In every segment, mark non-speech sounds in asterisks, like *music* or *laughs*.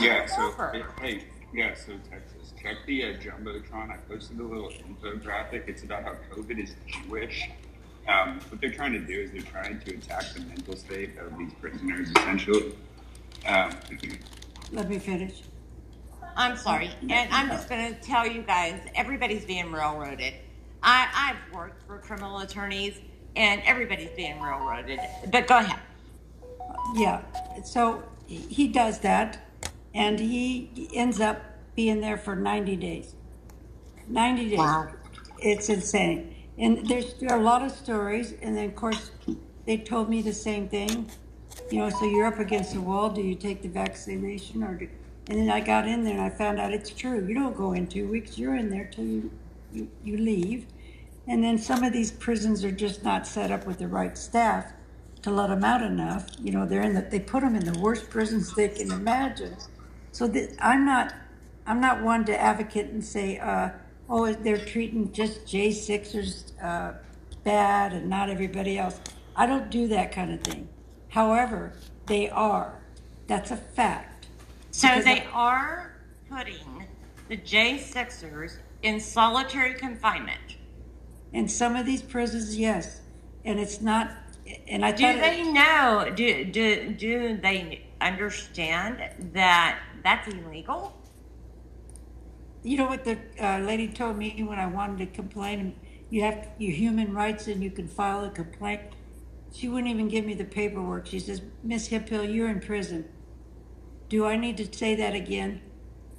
Yeah. So it, hey, yeah. So Texas, check the uh, jumbotron. I posted a little infographic. It's about how COVID is Jewish. Um, what they're trying to do is they're trying to attack the mental state of these prisoners, essentially. Um, Let me finish. I'm sorry, and I'm just going to tell you guys, everybody's being railroaded. I, I've worked for criminal attorneys, and everybody's being railroaded. But go ahead. Yeah, so he does that, and he ends up being there for 90 days. 90 days. Wow. It's insane. And there's there are a lot of stories, and then of course they told me the same thing. You know, so you're up against the wall. Do you take the vaccination or do? And then I got in there and I found out it's true. You don't go in two weeks. You're in there till you you, you leave. And then some of these prisons are just not set up with the right staff to let them out enough. You know, they're in the, they put them in the worst prisons they can imagine. So that I'm not, I'm not one to advocate and say, uh, oh, they're treating just J Sixers uh, bad and not everybody else. I don't do that kind of thing. However, they are. That's a fact. So Because they I- are putting the J6ers in solitary confinement. In some of these prisons, yes, and it's not. And I Do thought it- they know? Do, do, do they understand that that's illegal? You know what the uh, lady told me when I wanted to complain? You have your human rights and you can file a complaint. She wouldn't even give me the paperwork. She says, Miss Hemphill, you're in prison. Do I need to say that again?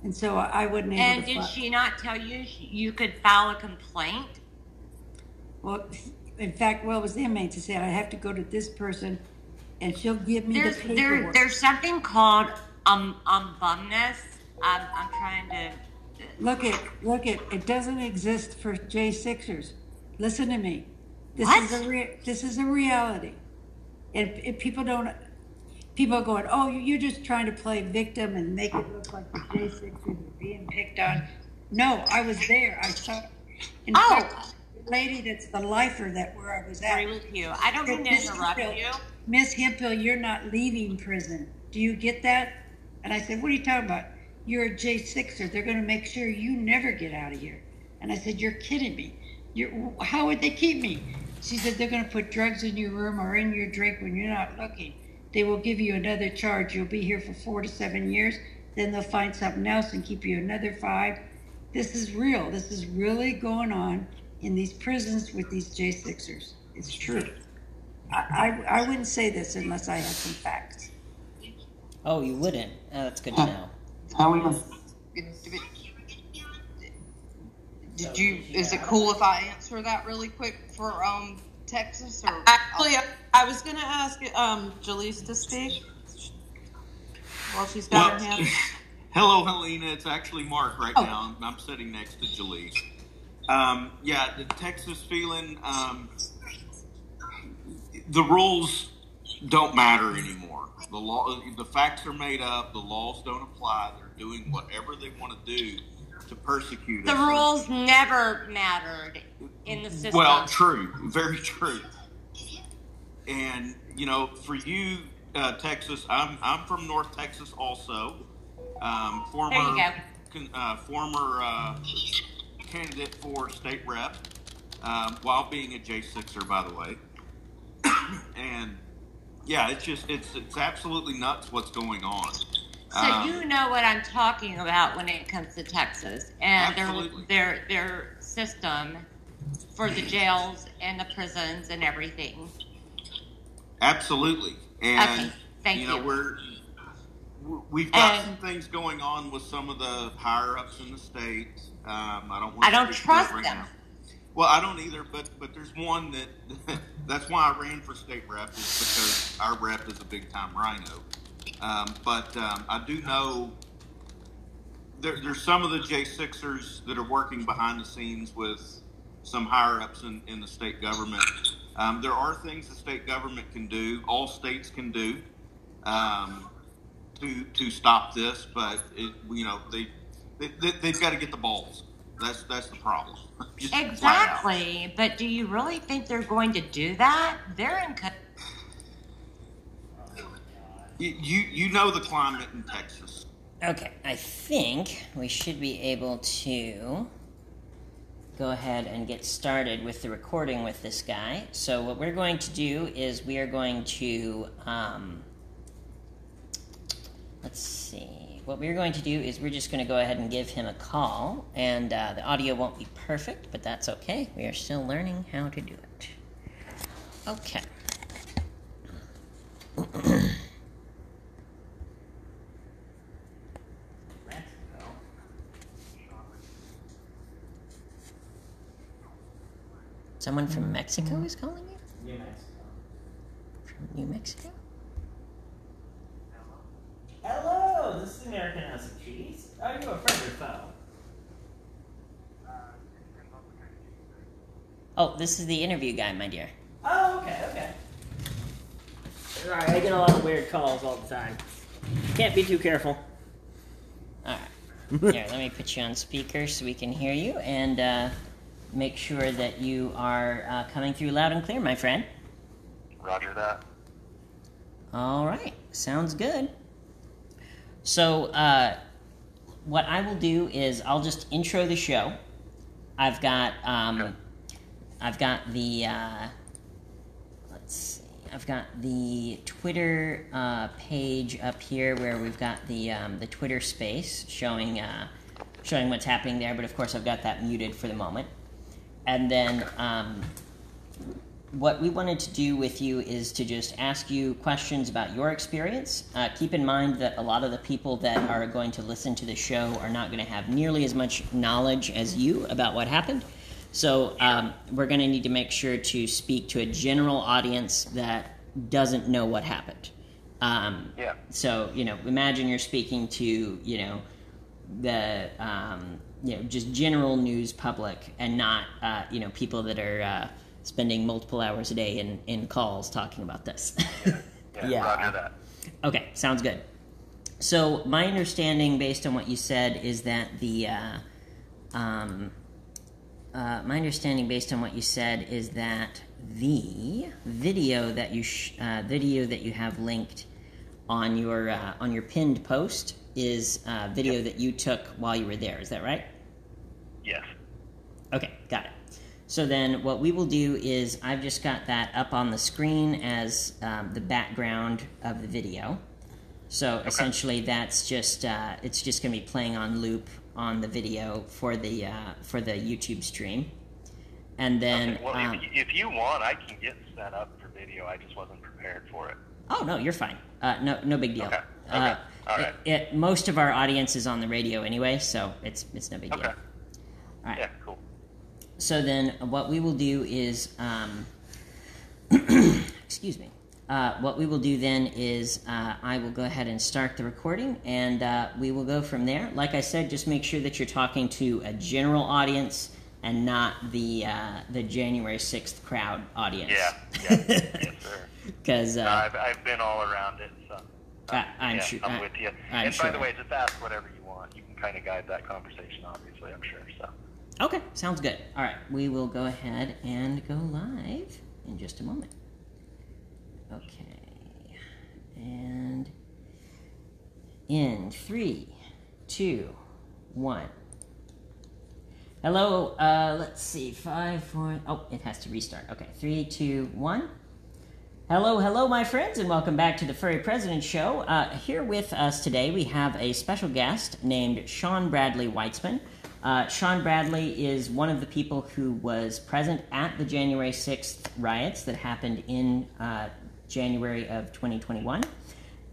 And so I able And did fi- she not tell you you could file a complaint? Well, in fact, well, it was the inmates to say I have to go to this person, and she'll give me There's the there, paperwork. there's something called um ombudsman. I'm, I'm trying to. Look at look at it doesn't exist for J Sixers. Listen to me. This What? is a this is a reality, and if people don't. People are going, oh, you're just trying to play victim and make it look like the J Sixers are being picked on. No, I was there. I saw. In Oh. fact, the lady that's the lifer that where I was at. agree with you. I don't mean to interrupt Hemphill- you. Miss Hemphill, you're not leaving prison. Do you get that? And I said, What are you talking about? You're a J6er. They're going to make sure you never get out of here. And I said, You're kidding me. You're, how would they keep me? She said, They're going to put drugs in your room or in your drink when you're not looking. They will give you another charge. You'll be here for four to seven years. Then they'll find something else and keep you another five. This is real. This is really going on in these prisons with these J6ers. It's true. I, I, I wouldn't say this unless I had some facts. Oh, you wouldn't? Oh, that's good to know. Helena, did you? Is it cool if I answer that really quick for um Texas or? Actually, I, I was going to ask um, Jaleese to speak while she's got her hand. *laughs* hello, Helena. It's actually Mark right Oh. now. I'm, I'm sitting next to Jalise. Um, yeah, the Texas feeling. Um, the rules don't matter anymore. The law, the facts are made up. The laws don't apply. They're doing whatever they want to do to persecute us. The us. rules never mattered in the system. Well, true, very true. And you know, for you, uh, Texas, I'm I'm from North Texas also. Um, former There you go. con- uh, former uh, candidate for state rep, um, while being a J6er, by the way. *coughs* and yeah, it's just it's it's absolutely nuts what's going on. So Um, you know what I'm talking about when it comes to Texas and their Absolutely. their their system for the jails and the prisons and everything. Absolutely, and Okay, thank you know you. we're we've got And- some things going on with some of the higher ups in the state. Um, I don't. Want I don't to trust right them. Now. Well, I don't either, but but there's one that *laughs* that's why I ran for state rep is because our rep is a big time RINO. Um, but um, I do know there, there's some of the J6ers that are working behind the scenes with some higher ups in, in the state government. Um, there are things the state government can do, all states can do, um, to to stop this. But it, you know they, they, they they've got to get the balls. That's that's the problem. *laughs* Just. Exactly, but do you really think they're going to do that? They're in. Co- You, you you know the climate in Texas. Okay, I think we should be able to go ahead and get started with the recording with this guy. So, what we're going to do is we are going to, um, let's see, what we're going to do is we're just going to go ahead and give him a call, and uh, the audio won't be perfect, but that's okay. We are still learning how to do it. Okay. Someone from Mexico is calling you? New Mexico. From New Mexico? Hello, this is American House of Cheese. Are you a friend or foe? Oh, this is the interview guy, my dear. Oh, okay, okay. Sorry, I get a lot of weird calls all the time. Can't be too careful. Alright. Here, let me put you on speaker so we can hear you and uh, make sure that you are uh, coming through loud and clear, my friend. Roger that. Alright, sounds good. So, uh, what I will do is I'll just intro the show. I've got um, I've got the uh, let's see, I've got the Twitter uh, page up here where we've got the um, the Twitter space showing uh, showing what's happening there. But of course, I've got that muted for the moment. And then um, what we wanted to do with you is to just ask you questions about your experience. Uh, keep in mind that a lot of the people that are going to listen to the show are not going to have nearly as much knowledge as you about what happened. So um, we're going to need to make sure to speak to a general audience that doesn't know what happened. Um, Yeah. so you know, imagine you're speaking to you know the um, you know just general news public and not uh, you know people that are uh, spending multiple hours a day in, in calls talking about this. *laughs* Yeah, Yeah. Roger that. okay, sounds good. So my understanding, based on what you said, is that the uh, um, uh, my understanding, based on what you said, is that the video that you sh- uh, video that you have linked on your uh, on your pinned post is uh, video that you took while you were there. Is that right? Yes. Okay, got it. So then, what we will do is I've just got that up on the screen as um, the background of the video. So essentially, that's just uh, it's just going to be playing on loop on the video for the uh, for the YouTube stream, and then Okay, Well, um, if, you, if you want, I can get set up for video. I just wasn't prepared for it. oh no, you're fine. Uh, no, no big deal. Okay, Uh, okay, all right. it, it, most of our audience is on the radio anyway, so it's it's no big Okay. deal. All right. Yeah, cool. So then, what we will do is, um, *clears throat* excuse me. Uh, what we will do then is uh, I will go ahead and start the recording, and uh, we will go from there. Like I said, just make sure that you're talking to a general audience and not the uh, the January sixth crowd audience. Yeah, *laughs* yeah, yes, sir. Because uh, I've, I've been all around it, so. I- I'm yeah, sure- I'm I- with you. I'm and sure. by the way, just ask whatever you want. You can kind of guide that conversation, obviously. I'm sure. So. Okay, sounds good. All right, we will go ahead and go live in just a moment. Okay, and in three, two, one. Hello, uh, let's see, five, four, oh, it has to restart. Okay, three, two, one. Hello, hello, my friends, and welcome back to the Furry President Show. Uh, here with us today, we have a special guest named Shawn Bradley Witzemann. Uh, Shawn Bradley is one of the people who was present at the January 6th riots that happened in uh, January of 2021.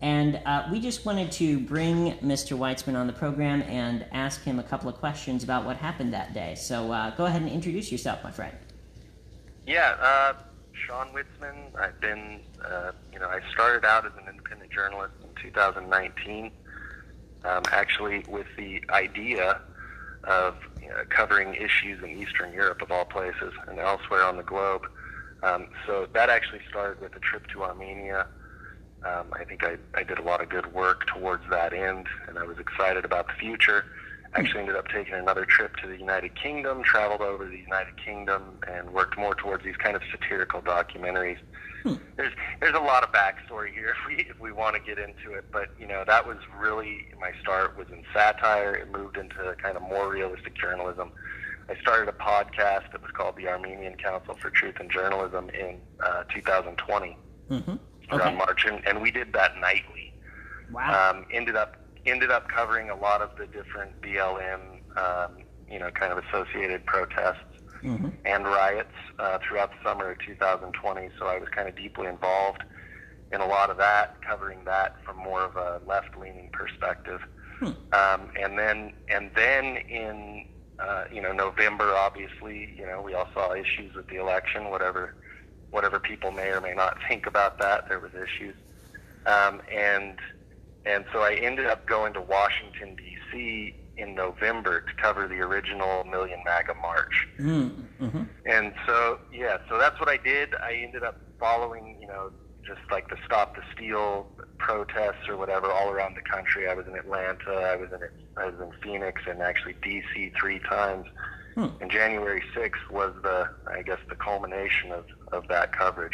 And uh, we just wanted to bring Mr. Witzemann on the program and ask him a couple of questions about what happened that day. So uh, go ahead and introduce yourself, my friend. Yeah, uh, Shawn Witzemann. I've been, uh, you know, I started out as an independent journalist in 2019, um, actually with the idea of you know, covering issues in Eastern Europe, of all places, and elsewhere on the globe. Um, so that actually started with a trip to Armenia. Um, I think I, I did a lot of good work towards that end, and I was excited about the future. Actually, ended up taking another trip to the United Kingdom, traveled over the United Kingdom, and worked more towards these kind of satirical documentaries. There's there's a lot of backstory here *laughs* if we if we want to get into it, but you know that was really my start was in satire. It moved into kind of more realistic journalism. I started a podcast that was called the Armenian Council for Truth and Journalism in uh, 2020 Mm-hmm. around March, and, and we did that nightly. Wow. Um, ended up ended up covering a lot of the different BLM, um, you know, kind of associated protests Mm-hmm. and riots uh, throughout the summer of 2020. So I was kind of deeply involved in a lot of that, covering that from more of a left-leaning perspective. Um, and then and then in uh, you know November, obviously, you know we all saw issues with the election. Whatever whatever people may or may not *laughs* think about that, there was issues. Um, and and so I ended up going to Washington D.C. in November to cover the original Million MAGA March. Mm-hmm. And so, yeah, so that's what I did. I ended up following, you know, just like the Stop the Steal protests or whatever all around the country. I was in Atlanta, I was in I was in Phoenix, and actually DC three times. And January 6th was the, I guess, the culmination of, of that coverage.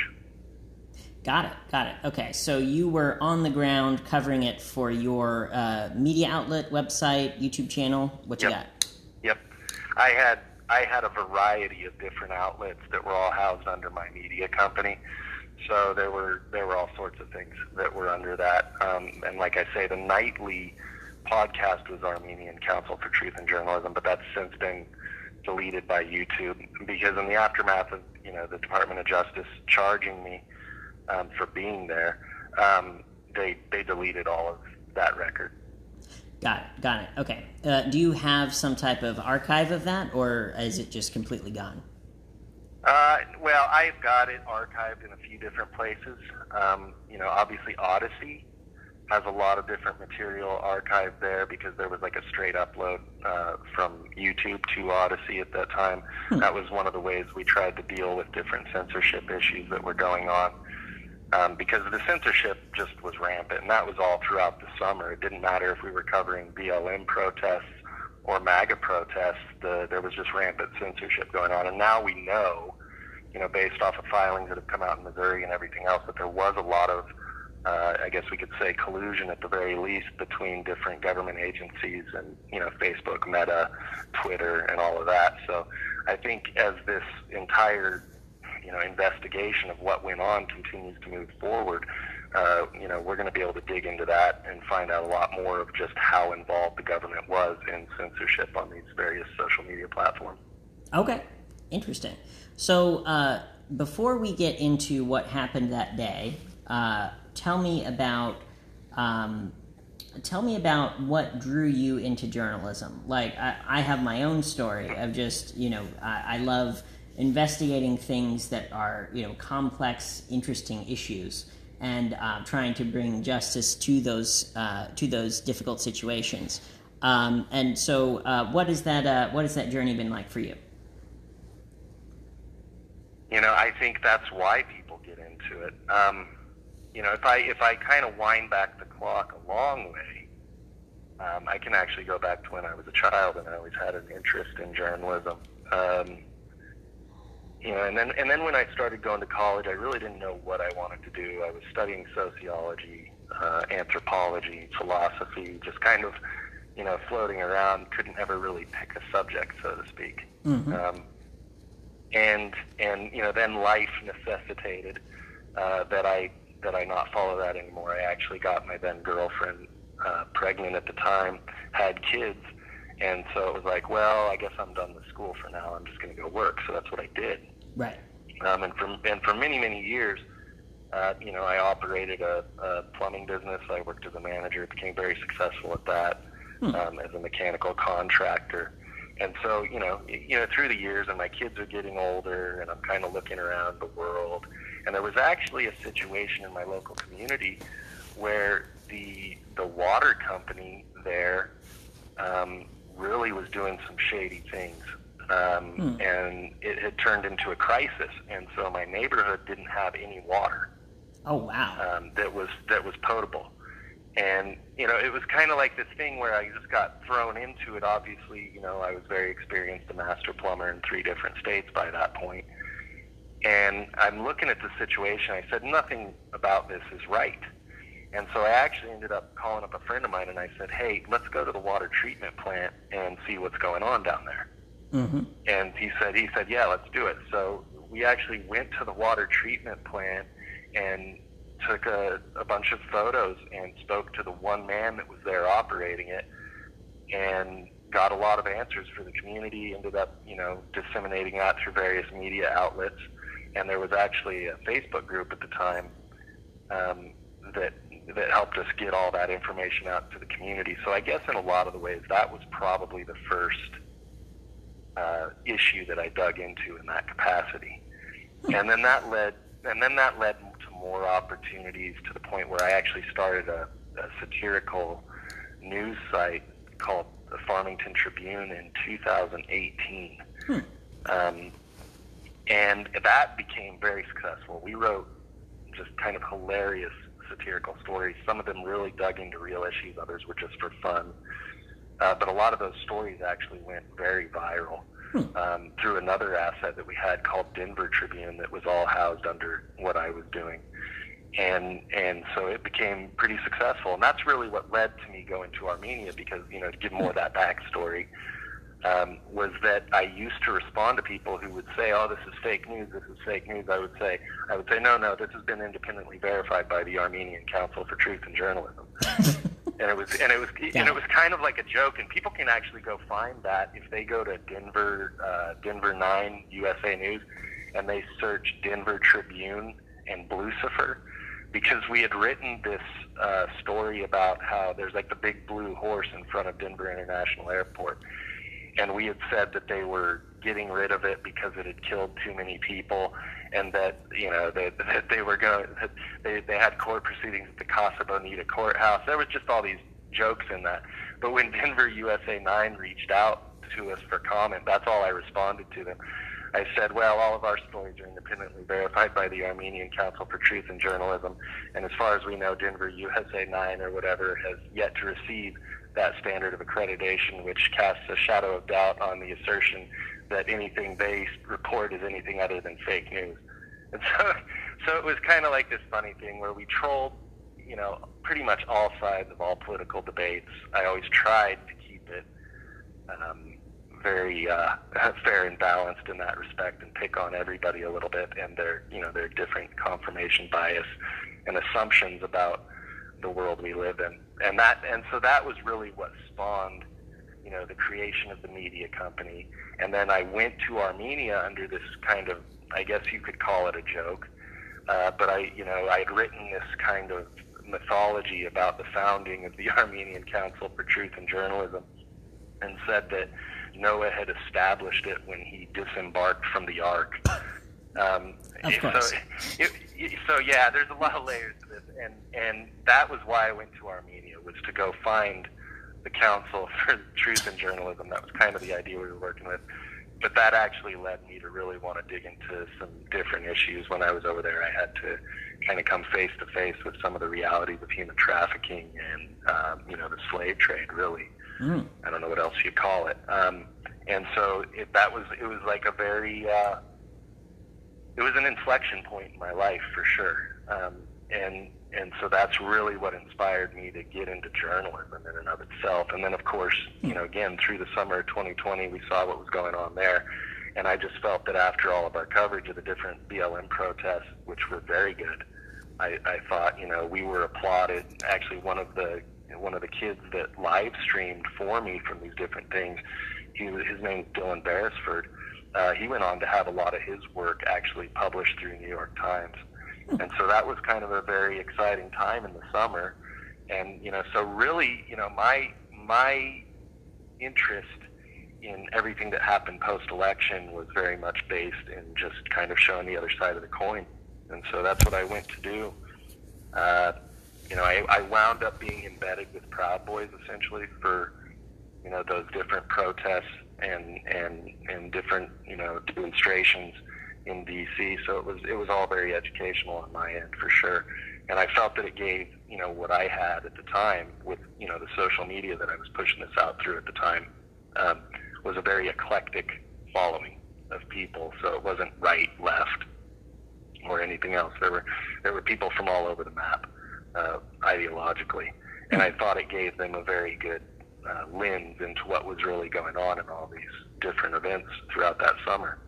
Got it. Got it. Okay. So you were on the ground covering it for your uh, media outlet, website, YouTube channel. What you Yep. got? Yep. I had I had a variety of different outlets that were all housed under my media company. So there were there were all sorts of things that were under that. Um, and like I say, the nightly podcast was Armenian Council for Truth and Journalism, but that's since been deleted by YouTube because in the aftermath of you know the Department of Justice charging me um, for being there, um, they they deleted all of that record. Got it. Got it. Okay. Uh, do you have some type of archive of that, or is it just completely gone? Uh, well, I've got it archived in a few different places. Um, you know, obviously Odysee has a lot of different material archived there because there was like a straight upload uh, from YouTube to Odysee at that time. That was one of the ways we tried to deal with different censorship issues that were going on. Um, because the censorship just was rampant, and that was all throughout the summer. It didn't matter if we were covering BLM protests or MAGA protests. The, there was just rampant censorship going on, and now we know, you know, based off of filings that have come out in Missouri and everything else, that there was a lot of, uh, I guess we could say, collusion at the very least between different government agencies and you know, Facebook, Meta, Twitter, and all of that. So I think as this entire you know investigation of what went on continues to move forward, uh, you know we're going to be able to dig into that and find out a lot more of just how involved the government was in censorship on these various social media platforms. Okay, interesting. So uh, before we get into what happened that day, uh, tell me about um, tell me about what drew you into journalism. Like I, I have my own story of just you know I, I love investigating things that are you know complex, interesting issues. And uh, trying to bring justice to those uh, to those difficult situations, um, and so uh, what is that? Uh, what has that journey been like for you? You know, I think that's why people get into it. Um, you know, if I if I kind of wind back the clock a long way, um, I can actually go back to when I was a child, and I always had an interest in journalism. Um, you know, and then and then when I started going to college, I really didn't know what I wanted to do. I was studying sociology, uh, anthropology, philosophy, just kind of, you know, floating around. Couldn't ever really pick a subject, so to speak. Um, and and you know, then life necessitated uh, that I that I not follow that anymore. I actually got my then girlfriend uh, pregnant at the time, had kids, and so it was like, well, I guess I'm done with school for now. I'm just going to go work. So that's what I did. Right. Um, and for and for many many years, uh, you know, I operated a, a plumbing business. I worked as a manager, became very successful at that um, as a mechanical contractor. And so, you know, you know, through the years, and my kids are getting older, and I'm kind of looking around the world. And there was actually a situation in my local community where the the water company there um, really was doing some shady things, um, and it had turned into a crisis. And so my neighborhood didn't have any water Oh wow. um, that was that was potable. And you know, it was kind of like this thing where I just got thrown into it. Obviously, you know, I was very experienced, a master plumber in three different states by that point. And I'm looking at the situation. I said, nothing about this is right. And so I actually ended up calling up a friend of mine and I said, hey, let's go to the water treatment plant and see what's going on down there. Mm-hmm. And he said, he said, yeah, let's do it. So we actually went to the water treatment plant and took a, a bunch of photos and spoke to the one man that was there operating it and got a lot of answers for the community, ended up, you know, disseminating that through various media outlets. And there was actually a Facebook group at the time um, that that helped us get all that information out to the community. So I guess in a lot of the ways that was probably the first uh, issue that I dug into in that capacity. And then that led and then that led to more opportunities to the point where I actually started a, a satirical news site called the Farmington Tribune in 2018. Um, and that became very successful. We wrote just kind of hilarious satirical stories. Some of them really dug into real issues, others were just for fun. Uh, but a lot of those stories actually went very viral um, through another asset that we had called Denver Tribune that was all housed under what I was doing. And and so it became pretty successful, and that's really what led to me going to Armenia because you know to give more of that backstory um, was that I used to respond to people who would say, "Oh, this is fake news. This is fake news." I would say, "I would say, no, no, this has been independently verified by the Armenian Council for Truth and Journalism." *laughs* and it was and it was and it was kind of like a joke. And people can actually go find that if they go to Denver uh, Denver Nine USA News and they search Denver Tribune and Lucifer because we had written this uh, story about how there's like the big blue horse in front of Denver International Airport and we had said that they were getting rid of it because it had killed too many people, and that you know that, *laughs* that they were going that they they had court proceedings at the Casa Bonita courthouse. There was just all these jokes in that. But when Denver USA Nine reached out to us for comment, that's all I responded to them. I said, well, all of our stories are independently verified by the Armenian Council for Truth and Journalism, and as far as we know, Denver USA 9 or whatever has yet to receive that standard of accreditation, which casts a shadow of doubt on the assertion that anything they report is anything other than fake news. And so, *laughs* so it was kind of like this funny thing where we trolled, you know, pretty much all sides of all political debates. I always tried to keep it um, very uh, *laughs* fair and balanced in that respect, and pick on everybody a little bit and their, you know, their different confirmation bias and assumptions about the world we live in. And that and so that was really what spawned, you know, the creation of the media company. And then I went to Armenia under this kind of I guess you could call it a joke. Uh, but I, you know, I had written this kind of mythology about the founding of the *laughs* Armenian Council for Truth and Journalism, and said that Noah had established it when he disembarked from the Ark. Um, Of course. So, *laughs* it, it, so yeah, there's a lot of layers to this, and and that was why I went to Armenia was to go find the Council *laughs* for Truth and Journalism. That was kind of the idea we were working with. But that actually led me to really want to dig into some different issues. When I was over there, I had to kind of come face to face with some of the realities of human trafficking and um, you know the slave trade. Really, Mm. I don't know what else you'd call it. Um, and so it, that was it was like a very uh, it was an inflection point in my life for sure. Um, and and so that's really what inspired me to get into journalism in and of itself. And then of course, you know, again through the summer of 2020, we saw what was going on there. And I just felt that after all of our coverage of the different BLM protests, which were very good, I, I thought, you know, we were applauded. Actually, one of the one of the kids that live streamed for me from these different things, he his name's Dylan Beresford. Uh, he went on to have a lot of his work actually published through New York Times, *laughs* and so that was kind of a very exciting time in the summer. And you know, so really, you know, my my interest in everything that happened post election was very much based in just kind of showing the other side of the coin. And so that's what I went to do. Uh, you know, I, I wound up being embedded with Proud Boys essentially for, you know, those different protests and, and, and different, you know, demonstrations in DC. So it was, it was all very educational on my end for sure. and I felt that it gave you know what I had at the time with you know the social media that I was pushing this out through at the time um, was a very eclectic following of people. So it wasn't right, left, or anything else. There were there were people from all over the map uh, ideologically, and I thought it gave them a very good uh, lens into what was really going on in all these different events throughout that summer.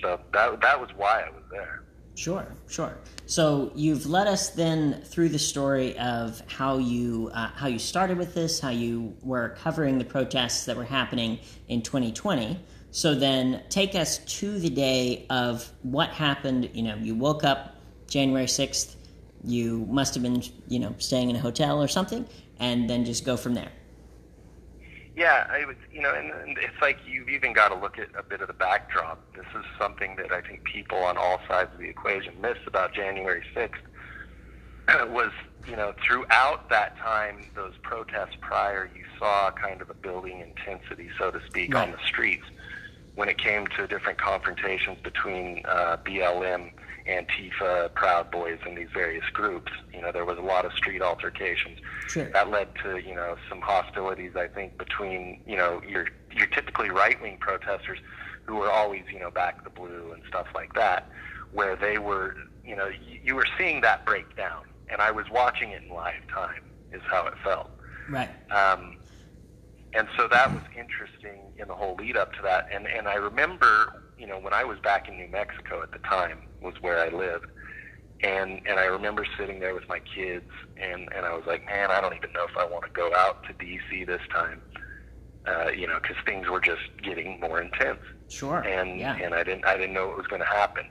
So that that was why I was there. Sure, sure. So you've led us then through the story of how you uh, how you started with this, how you were covering the protests that were happening in 2020. So then take us to the day of what happened. You know, you woke up January 6th. You must have been, you know, staying in a hotel or something, and then just go from there. Yeah, I was, you know, and, and it's like you've even got to look at a bit of the backdrop. This is something that I think people on all sides of the equation miss about January 6th *clears throat* was, you know, throughout that time, those protests prior, you saw kind of a building intensity, so to speak, Right. on the streets when it came to different confrontations between uh, BLM, Antifa, Proud Boys, and these various groups. You know, there was a lot of street altercations Sure. that led to you know some hostilities I think between you know your your typically right wing protesters who were always you know back the blue and stuff like that where they were you know you, you were seeing that break down and I was watching it in live time is how it felt Right. um, and so that was interesting in the whole lead up to that. And and I remember, you know, when I was back in New Mexico at the time was where I lived, and and I remember sitting there with my kids, and and I was like, man, I don't even know if I want to go out to D.C. this time, uh, you know, because things were just getting more intense Sure. and yeah. and I didn't I didn't know what was going to happen.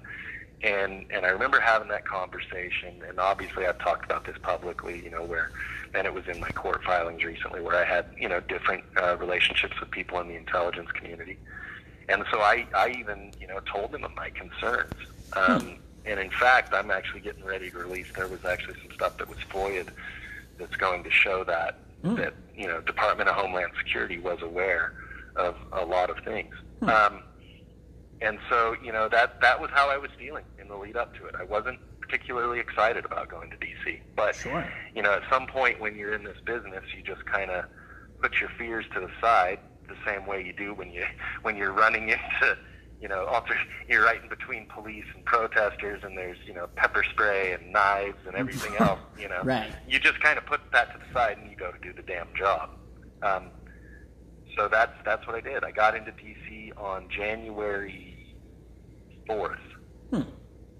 And and I remember having that conversation, and obviously I've talked about this publicly, you know, where and it was in my court filings recently, where I had you know different uh, relationships with people in the intelligence community, and so I I even you know told them of my concerns. Um, And in fact, I'm actually getting ready to release. There was actually some stuff that was FOIA'd that's going to show that that you know Department of Homeland Security was aware of a lot of things. Um, and so, you know, that that was how I was feeling in the lead up to it. I wasn't particularly excited about going to DC, but Sure. you know, at some point when you're in this business, you just kind of put your fears to the side, the same way you do when you when you're running *laughs* into, you know, *laughs* alter, you're right in between police and protesters, and there's you know pepper spray and knives and everything *laughs* else. You know, Right. you just kind of put that to the side and you go to do the damn job. Um, so that's that's what I did. I got into DC on January fourth Hmm.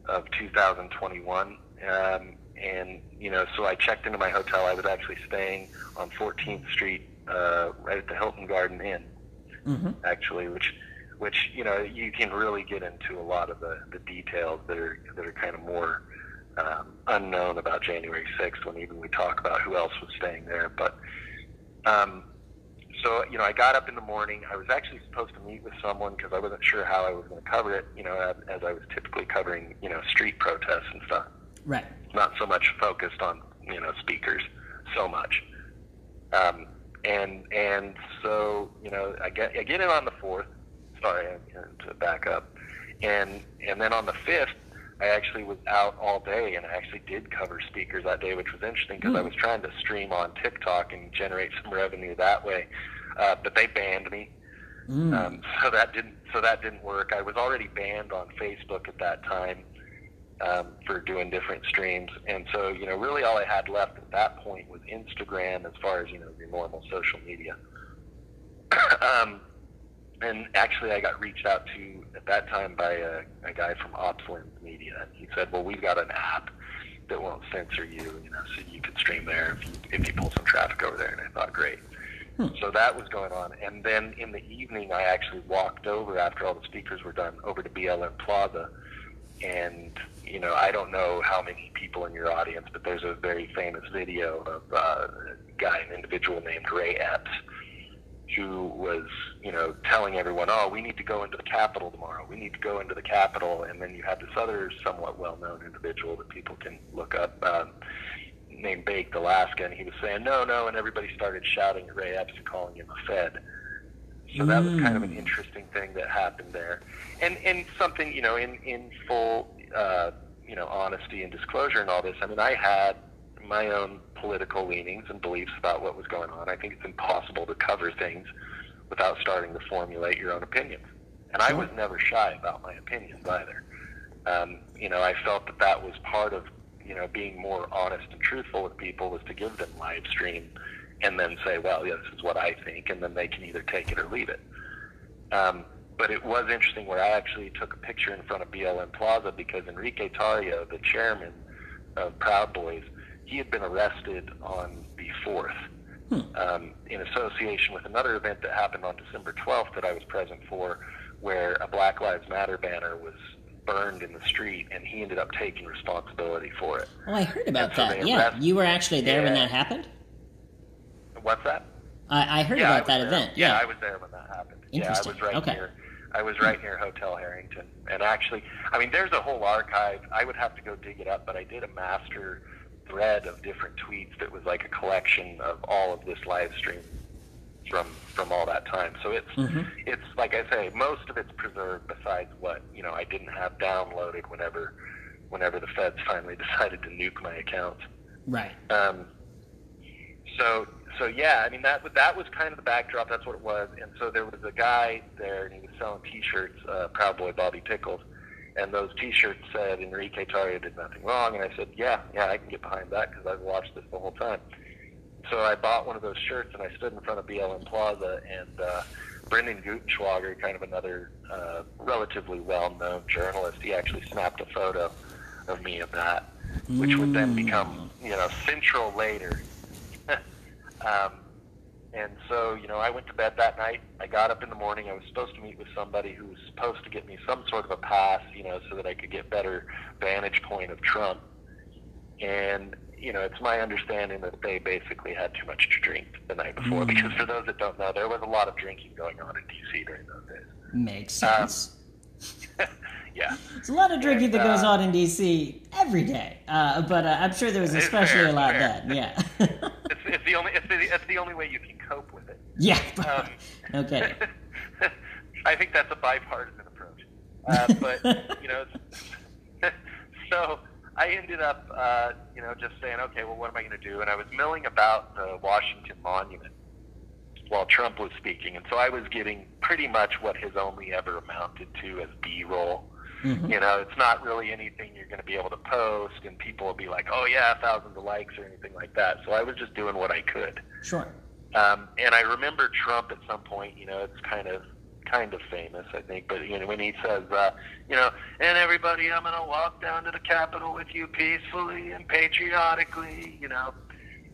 of 2021, um, and you know, so I checked into my hotel. I was actually staying on 14th Street, uh, right at the Hilton Garden Inn, hmm actually, which which you know you can really get into a lot of the, the details that are that are kind of more um, unknown about January 6th when even we talk about who else was staying there. But um, so you know, I got up in the morning. I was actually supposed to meet with someone because I wasn't sure how I was going to cover it. You know, as, as I was typically covering you know street protests and stuff Right. not so much focused on you know speakers so much um, and and so you know I get I get in on the fourth sorry I- to back up and and then on the fifth I actually was out all day and I actually did cover speakers that day which was interesting because I was trying to stream on TikTok and generate some revenue that way uh, but they banned me Mm. um, so that didn't so that didn't work. I was already banned on Facebook at that time um, for doing different streams, and so you know, really all I had left at that point was Instagram, as far as you know, your normal social media. *coughs* um, and actually, I got reached out to at that time by a, a guy from Opslens Media, he said, "Well, we've got an app that won't censor you, you know, so you could stream there if you if you pull some traffic over there." And I thought, great. So that was going on. And then in the evening, I actually walked over after all the speakers were done over to BLM Plaza. And, you know, I don't know how many people in your audience, but there's a very famous video of uh, a guy, an individual named Ray Epps, who was, you know, telling everyone, oh, we need to go into the Capitol tomorrow. We need to go into the Capitol. And then you had this other somewhat well-known individual that people can look up. Um, named Baked Alaska, and he was saying no, no, and everybody started shouting at Ray Epps and calling him a Fed. So that was kind of an interesting thing that happened there, and and something you know in in full uh, you know honesty and disclosure and all this. I mean, I had my own political leanings and beliefs about what was going on. I think it's impossible to cover things without starting to formulate your own opinions. And I was never shy about my opinions either. Um, you know, I felt that that was part of, you know, being more honest and truthful with people was to give them live stream and then say, well, yeah, this is what I think, and then they can either take it or leave it. Um, but it was interesting where I actually took a picture in front of BLM Plaza because Enrique Tarrio, the chairman of Proud Boys, he had been arrested on the 4th um, in association with another event that happened on December 12th that I was present for, where a Black Lives Matter banner was burned in the street, and he ended up taking responsibility for it. Oh, I heard about so that. Yeah, you were actually there when that happened. What's that? I, I heard yeah, about was that there. event. Yeah, Yeah. I was there when that happened. Interesting. Yeah, I was right Okay. near. I was right near Hotel Harrington, and actually, I mean, there's a whole archive. I would have to go dig it up, but I did a master thread of different tweets that was like a collection of all of this live stream from from all that time. So it's Mhm. it's like I say, most of it's preserved. Besides what you know, I didn't have downloaded whenever whenever the feds finally *laughs* decided to nuke my accounts. Right. Um, so so yeah, I mean that that was kind of the backdrop. That's what it was. And so there was a guy there, and he was selling T-shirts. Uh, Proud Boy Bobby Pickles, and those T-shirts said Enrique Tarrio did nothing wrong. And I said, yeah, yeah, I can get behind that because I've watched this the whole time. So I bought one of those shirts, and I stood in front of BLM Plaza, and uh, Brendan Gutenschwager, kind of another uh, relatively well-known journalist, he actually snapped a photo of me in that, which would then become, you know, central later. *laughs* um, and so, you know, I went to bed that night. I got up in the morning. I was supposed to meet with somebody who was supposed to get me some sort of a pass, you know, so that I could get better vantage point of Trump. And you know, it's my understanding that they basically had too much to drink the night before. Because for those that don't know, there was a lot of drinking going on in D.C. during those days. Makes Um, sense. *laughs* Yeah. it's a lot of drinking and, that goes uh, on in DC every day, uh, but uh, I'm sure there was especially fair, a lot fair. then. Yeah. *laughs* *laughs* It's, the only it's the, it's the only way you can cope with it. yeah. Um, *laughs* kidding. *laughs* I think that's a bipartisan approach. Uh, but *laughs* you know, so I ended up, uh, you know, just saying, okay, well, what am I going to do? And I was milling about the Washington Monument while Trump was speaking, and so I was getting pretty much what has only ever amounted to as B-roll. Mhm. You know, it's not really anything you're going to be able to post, and people will be like, "Oh yeah, thousands of likes" or anything like that. So I was just doing what I could. Sure. Um, and I remember Trump at some point, you know, it's kind of kind of famous, I think, but you know, when he says, uh, you know, and everybody, I'm going to walk down to the Capitol with you peacefully and patriotically, you know,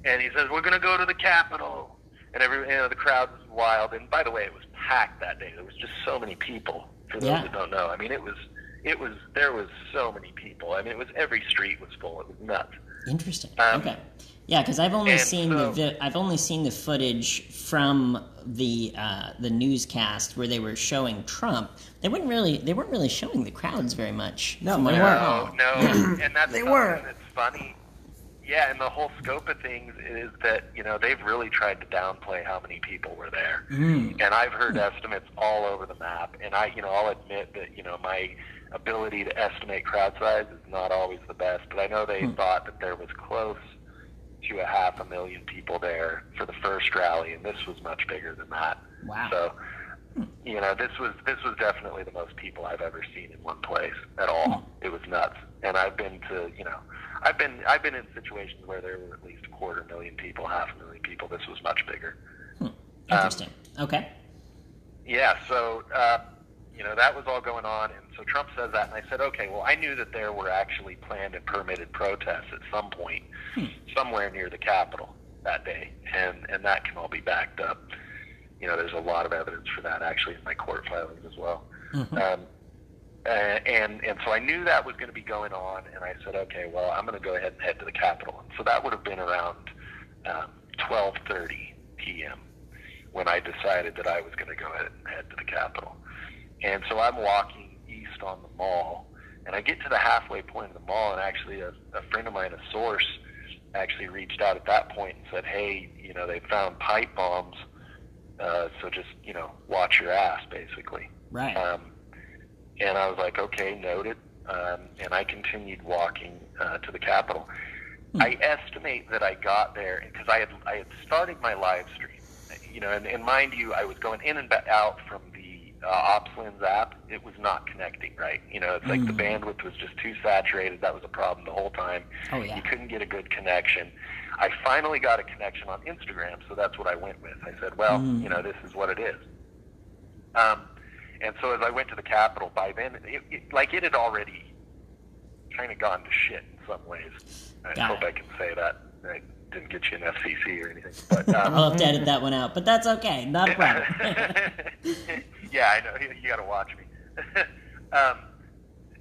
and he says we're going to go to the Capitol, and every you know the crowd was wild. And by the way, it was packed that day. There was just so many people. For those Yeah. that don't know, I mean, it was it was there was so many people. I mean, it was every street was full. It was nuts. Interesting. Um, okay. Yeah, because I've only seen so- the vi- I've only seen the footage from the uh, the newscast where they were showing Trump. They weren't really they weren't really showing the crowds very much. No, from they weren't. No, no, *clears throat* and that's They something were. It's funny. Yeah, and the whole scope of things is that you know they've really tried to downplay how many people were there, Mm. and I've heard estimates all over the map. And I, you know, I'll admit that you know my ability to estimate crowd size is not always the best, but I know they hmm. thought that there was close to a half a million people there for the first rally, and this was much bigger than that. Wow. So, hmm. you know, this was this was definitely the most people I've ever seen in one place at all. Hmm. It was nuts. And I've been to, you know, I've been I've been in situations where there were at least a quarter million people, half a million people. This was much bigger. Interesting. okay. Um, yeah, so uh, you know that was all going on, and so Trump says that, and I said, okay, well, I knew that there were actually planned and permitted protests at some point, somewhere near the Capitol that day, and and that can all be backed up. You know, there's a lot of evidence for that actually in my court filings as well. Um, uh, and and so I knew that was going to be going on, and I said, okay, well, I'm going to go ahead and head to the Capitol. And so that would have been around um, 12:30 p.m. when I decided that I was going to go ahead and head to the Capitol. And so I'm walking east on the mall, and I get to the halfway point of the mall, and actually a, a friend of mine, a source, actually reached out at that point and said, hey, you know, they found pipe bombs, uh, so just you know, watch your ass, basically. Right. Um, and I was like, okay, noted. Um, and I continued walking uh, to the Capitol. I estimate that I got there because I had I had started my live stream, you know, and, and mind you, I was going in and out from uh, OpsLens app. It was not connecting right. You know, it's like the bandwidth was just too saturated. That was a problem the whole time. Oh, yeah. You couldn't get a good connection. I finally got a connection on Instagram, so that's what I went with. I said, well, you know, this is what it is. Um, and so as I went to the Capitol, by then, it, it, like it had already kind of gone to shit in some ways. I Got hope it. I can say that. I didn't get you an FCC or anything, but um, I'll have to edit that one out, but that's okay. Not a problem. *laughs* yeah, I know you, you got to watch me. *laughs* um,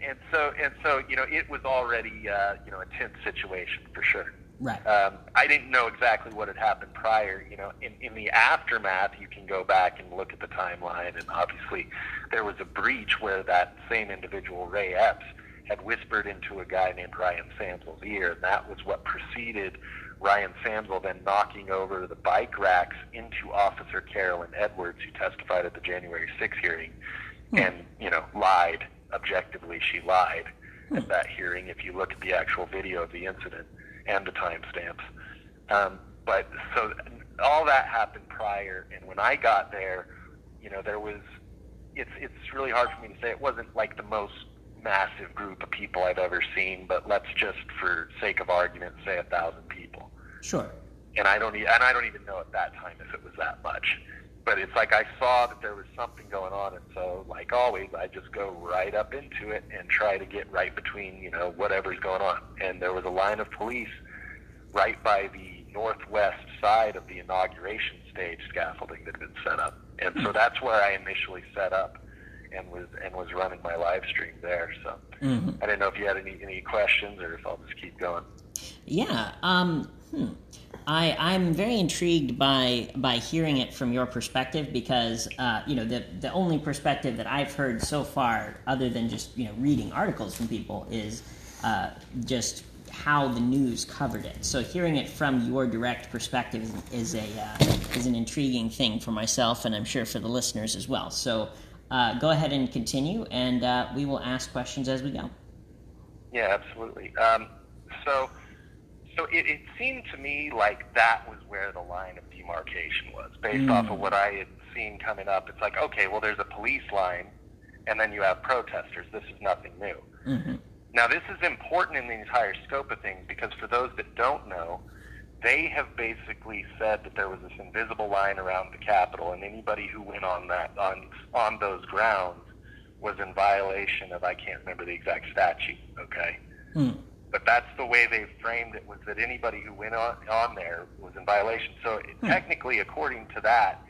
and so and so, you know, it was already uh, you know a tense situation for sure. right. Um, I didn't know exactly what had happened prior. You know, in, in the aftermath, you can go back and look at the timeline, and obviously there was a breach where that same individual, Ray Epps, had whispered into a guy named Ryan Samsel's ear, and that was what preceded Ryan Samsel then knocking over the bike racks into Officer Carolyn Edwards, who testified at the January 6 hearing, and you know lied objectively. She lied at that hearing. If you look at the actual video of the incident and the timestamps, um, but so all that happened prior, and when I got there, you know there was. It's it's really hard for me to say. It wasn't like the most massive group of people I've ever seen, but let's just, for sake of argument, say a thousand people Sure. and I don't e- and I don't even know at that time if it was that much. But it's like I saw that there was something going on, and so like always, I just go right up into it and try to get right between you know whatever's going on. And there was a line of police right by the northwest side of the inauguration stage scaffolding that had been set up, and so that's where I initially set up and was and was running my live stream there. So Mhm. I didn't know if you had any any questions or if I'll just keep going. Yeah. Um, hmm. I I'm very intrigued by by hearing it from your perspective because uh, you know the the only perspective that I've heard so far, other than just you know reading articles from people, is uh, just how the news covered it. So hearing it from your direct perspective is, a uh, is an intriguing thing for myself, and I'm sure for the listeners as well. So. Uh, go ahead and continue, and uh, we will ask questions as we go. Yeah, absolutely. Um, so, so it, it seemed to me like that was where the line of demarcation was, based off of what I had seen coming up. It's like, okay, well, there's a police line, and then you have protesters. This is nothing new. hmm Now, this is important in the entire scope of things because for those that don't know, they have basically said that there was this invisible line around the Capitol, and anybody who went on that on on those grounds was in violation of I can't remember the exact statute. Okay, Hmm. But that's the way they framed it was that anybody who went on on there was in violation. So it, technically, according to that,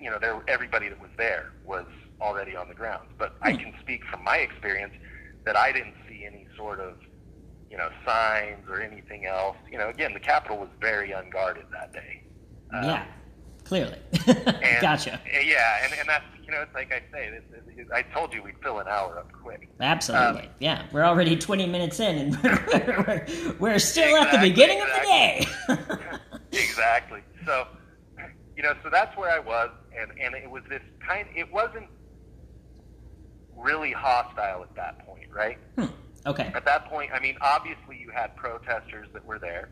you know, there everybody that was there was already on the grounds. But I can speak from my experience that I didn't see any sort of you know signs or anything else. You know, again, the Capitol was very unguarded that day. Um, yeah, clearly. *laughs* and- gotcha. Yeah, and, and that's you know, it's like I say, this, this, I told you we'd fill an hour up quick. Absolutely. Um, yeah, we're already 20 minutes in, and we're, we're, we're still at the Exactly, beginning of the day. *laughs* exactly. So, you know, so that's where I was, and and it was this kind. It wasn't really hostile at that point, right? okay. At that point, I mean, obviously you had protesters that were there,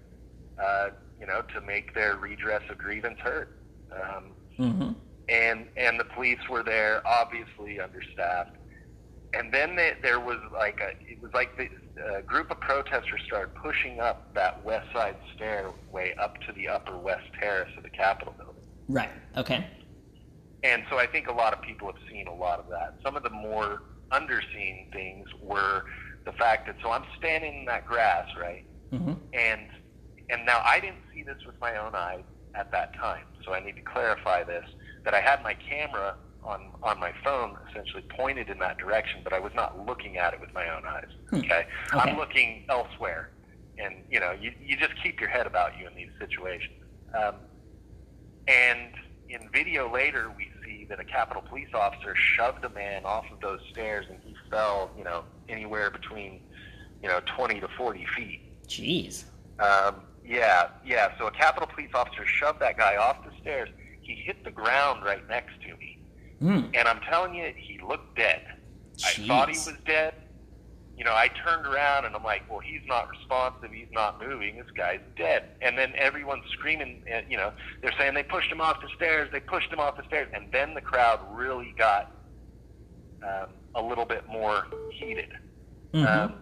uh, you know, to make their redress of grievance heard. Um, hmm and and the police were there, obviously understaffed. And then they, there was like a, it was like the a group of protesters started pushing up that west side stairway up to the upper west terrace of the Capitol building. Right. Okay. And so I think a lot of people have seen a lot of that. Some of the more underseen things were the fact that so I'm standing in that grass, right? hmm and and now I didn't see this with my own eyes at that time, so I need to clarify this that I had my camera on on my phone essentially pointed in that direction, but I was not looking at it with my own eyes. Okay, Okay. I'm looking elsewhere, and you know, you you just keep your head about you in these situations. Um, and in video later, we see that a Capitol police officer shoved a man off of those stairs, and he fell, you know, anywhere between, you know, 20 to 40 feet. Jeez. Um, yeah, yeah. So a Capitol police officer shoved that guy off the stairs. He hit the ground right next to me, Mm. and I'm telling you, he looked dead. I thought he was dead, you know, I turned around and I'm like, well, he's not responsive. He's not moving. This guy's dead. And then everyone's screaming, uh, you know, they're saying they pushed him off the stairs. They pushed him off the stairs. And then the crowd really got um, a little bit more heated. Mhm. Um,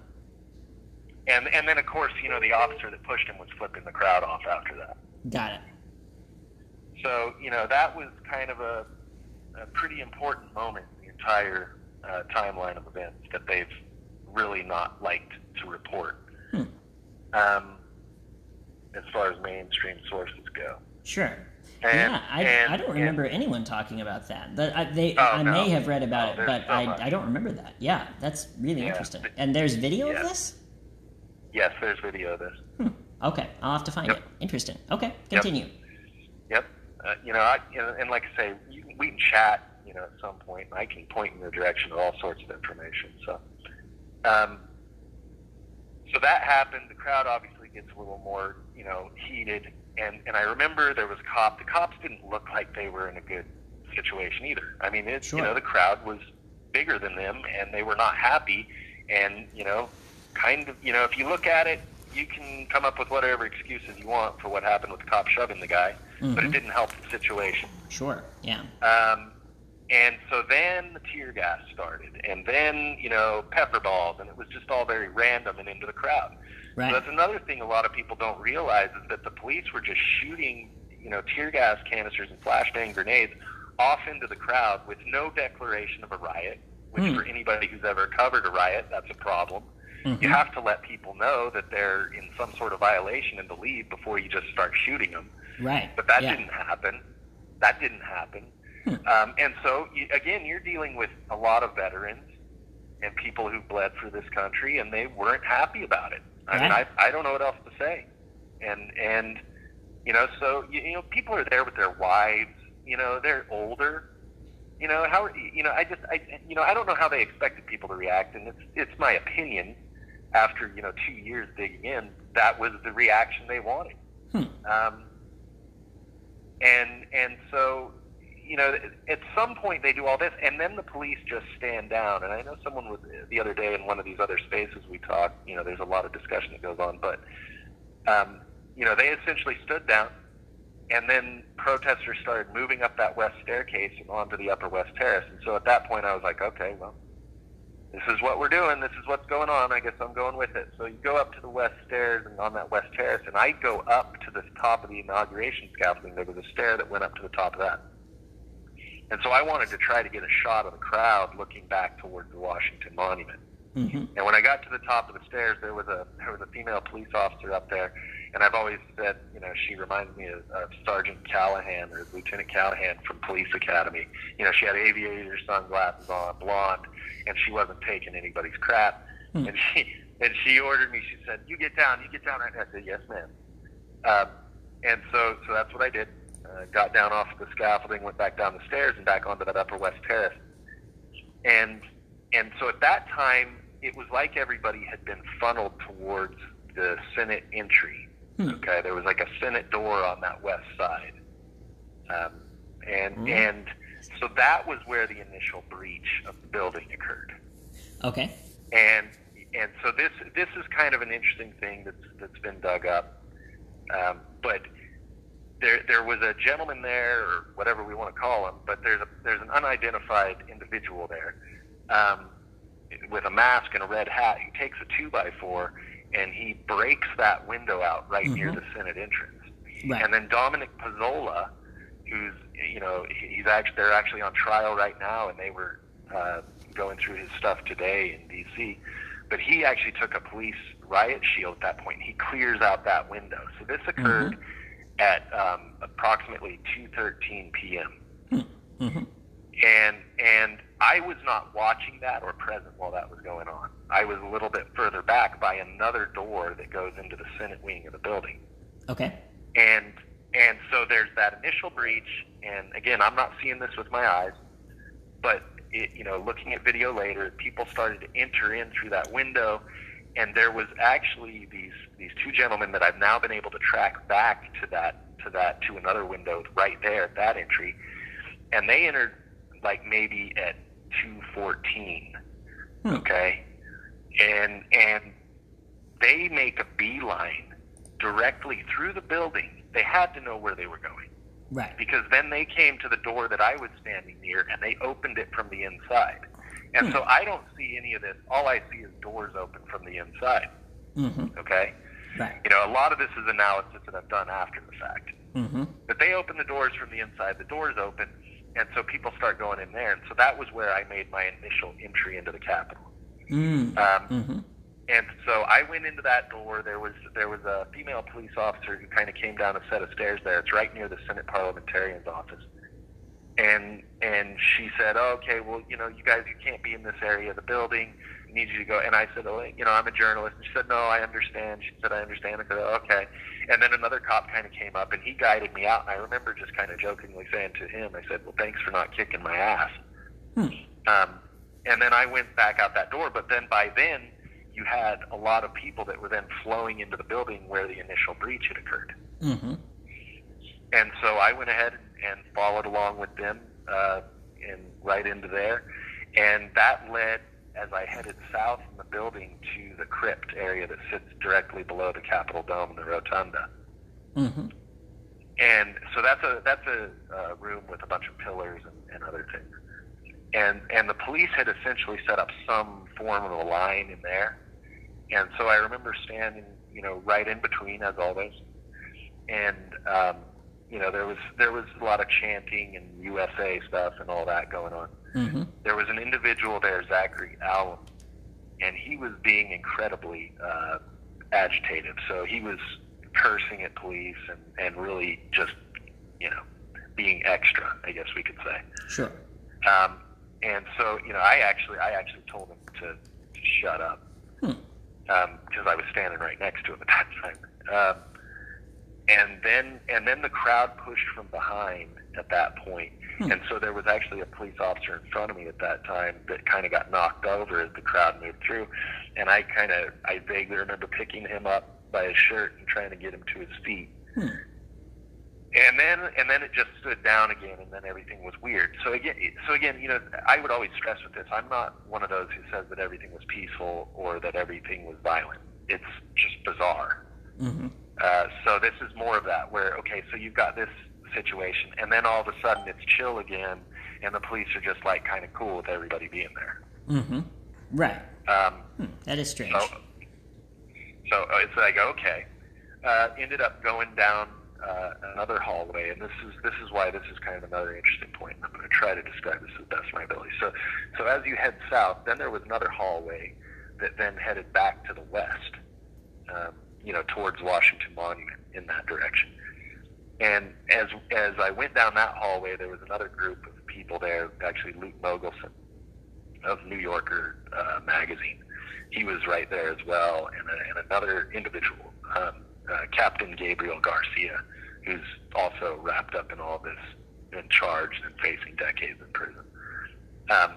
and, and then, of course, you know, the officer that pushed him was flipping the crowd off after that. Got it. So, you know, that was kind of a, a pretty important moment in the entire uh, timeline of events that they've really not liked to report Hmm. um, as far as mainstream sources go. Sure. And- yeah, I, and- I don't and- remember anyone talking about that. I, they, Oh, I no. may have read about Oh, it, but so I. I don't remember that. Yeah, that's really Yeah. interesting. And there's video of this. Yes, there's video of this. Hmm. Okay, I'll have to find Yep. it. Interesting. Okay, continue. Yep. Uh, you know, I, know, and like I say, you, we can chat, you know, at some point, and I can point in the direction of all sorts of information. So, um, so that happened. The crowd obviously gets a little more, you know, heated. And and I remember there was a cop. The cops didn't look like they were in a good situation either. I mean, it, Sure. you know, the crowd was bigger than them, and they were not happy. And you know, kind of, you know, if you look at it, you can come up with whatever excuses you want for what happened with the cop shoving the guy, but Mhm. it didn't help the situation. Sure. Yeah. Um, and so then the tear gas started, and then you know pepper balls, and it was just all very random and into the crowd. Right. So that's another thing a lot of people don't realize is that the police were just shooting, you know, tear gas canisters and flashbang grenades off into the crowd with no declaration of a riot. Which Hmm. for anybody who's ever covered a riot, that's a problem. Mhm. You have to let people know that they're in some sort of violation and to leave before you just start shooting them. Right. But that yeah. didn't happen. That didn't happen. Hmm. Um, and so, you, again, you're dealing with a lot of veterans and people who bled for this country, and they weren't happy about it. I mean, I, I don't know what else to say. And and you know, so you, you know, people are there with their wives. You know, they're older. You know how you know I just I you know I don't know how they expected people to react, and it's it's my opinion. After you know two years digging in, that was the reaction they wanted. Hmm. Um, and and so you know at some point they do all this and then the police just stand down. And i know someone was the other day in one of these other spaces we talked you know there's a lot of discussion that goes on but um, you know they essentially stood down and then protesters started moving up that west staircase and onto the upper west terrace. And so at that point i was like okay well this is what we're doing. This is what's going on. I guess I'm going with it. So you go up to the west stairs and on that west terrace, and I go up to the top of the inauguration scaffolding. There was a stair that went up to the top of that. And so I wanted to try to get a shot of the crowd looking back towards the Washington Monument. hmm And when I got to the top of the stairs, there was a there was a female police officer up there, and I've always said, you know, she reminds me of, of Sergeant Callahan or Lieutenant Callahan from Police Academy. You know, she had aviator sunglasses on, blonde, and she wasn't taking anybody's crap. Hmm. And she and she ordered me. She said, "You get down, you get down." right now." I said, "Yes, ma'am." Um, and so so that's what I did. Uh, got down off the scaffolding, went back down the stairs, and back onto that upper west terrace. And and so at that time, it was like everybody had been funneled towards the Senate entry. Hmm. Okay, there was like a Senate door on that west side, um, and Hmm. and so that was where the initial breach of the building occurred. Okay. And and so this this is kind of an interesting thing that's that's been dug up, um, but there there was a gentleman there or whatever we want to call him, but there's a there's an unidentified individual there um, with a mask and a red hat. He takes a two by four and he breaks that window out right near Mhm. the Senate entrance. Right. And then Dominic Pezzola, who's you know he's actually they're actually on trial right now, and they were uh, going through his stuff today in D.C. But he actually took a police riot shield at that point. He clears out that window. So this occurred at um, approximately 2:13 p.m. hmm and and I was not watching that or present while that was going on. I was a little bit further back by another door that goes into the Senate wing of the building Okay. and and so there's that initial breach and again i'm not seeing this with my eyes but it, you know looking at video later people started to enter in through that window and there was actually these these two gentlemen that i've now been able to track back to that to that to another window right there at that entry and they entered like maybe at 214 Hmm. okay and and they make a beeline directly through the building. They had to know where they were going Right. because then they came to the door that I was standing near and they opened it from the inside. And so I don't see any of this. All I see is doors open from the inside. Mm-hmm. Okay? Right. You know, a lot of this is analysis that I've done after the fact. Mm-hmm. But they open the doors from the inside, the doors open, and so people start going in there. And so that was where I made my initial entry into the Capitol. Mm. Um, Mm-hmm. and so I went into that door. There was there was a female police officer who kind of came down a set of stairs there. It's right near the Senate parliamentarian's office. And and she said, oh, "Okay, well, you know, you guys, you can't be in this area of the building. Need you to go." And I said, "Oh, you know, I'm a journalist." And she said, "No, I understand." She said, "I understand." I said, oh, "Okay." And then another cop kind of came up and he guided me out. And I remember just kind of jokingly saying to him, "I said, well, thanks for not kicking my ass." Hmm. Um, and then I went back out that door. But then by then, you had a lot of people that were then flowing into the building where the initial breach had occurred. Mm-hmm. And so I went ahead and followed along with them uh, and right into there. And that led, as I headed south from the building, to the crypt area that sits directly below the Capitol Dome and the Rotunda. Mm-hmm. And so that's a that's a uh, room with a bunch of pillars and, and other things. And and the police had essentially set up some form of a line in there. And so I remember standing, you know, right in between as always. And um, you know, there was there was a lot of chanting and USA stuff and all that going on. Mm-hmm. There was an individual there, Zachary Alam, and he was being incredibly uh, agitated. So he was cursing at police and, and really just, you know, being extra, I guess we could say. Sure. Um, and so, you know, I actually, I actually told him to, to shut up Hmm. because I was standing right next to him at that time. Um, and then, and then the crowd pushed from behind at that point. Hmm. And so there was actually a police officer in front of me at that time that kind of got knocked over as the crowd moved through. And I kind of, I vaguely remember picking him up by his shirt and trying to get him to his feet. Hmm. And then, and then it just stood down again, and then everything was weird. So again, so again, you know, I would always stress with this: I'm not one of those who says that everything was peaceful or that everything was violent. It's just bizarre. Mm-hmm. Uh, so this is more of that, where okay, so you've got this situation, and then all of a sudden it's chill again, and the police are just like kind of cool with everybody being there. Mm-hmm. Right. Um, Hmm. That is strange. so, so it's like okay. Uh, ended up going down uh, another hallway, and this is this is why this is kind of another interesting point. I'm going to try to describe this as best my ability. So, so as you head south, then there was another hallway that then headed back to the west, um, you know, towards Washington Monument in that direction. And as as I went down that hallway, there was another group of people there. Actually, Luke Mogelson of New Yorker uh, magazine. He was right there as well, and, a, and another individual, um, uh, Captain Gabriel Garcia, who's also wrapped up in all this and charged and facing decades in prison. Um,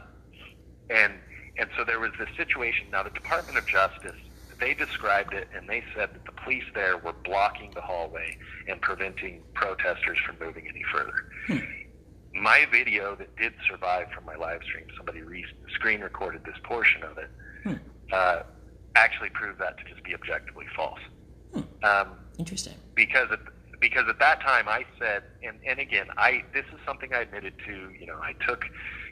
and and so there was this situation. Now, the Department of Justice they described it, and they said that the police there were blocking the hallway and preventing protesters from moving any further. My video that did survive from my live stream, somebody re- screen recorded this portion of it, uh, actually proved that to just be objectively false. Um, Interesting. because at, because at that time I said, and, and again, I this is something I admitted to. You know, I took,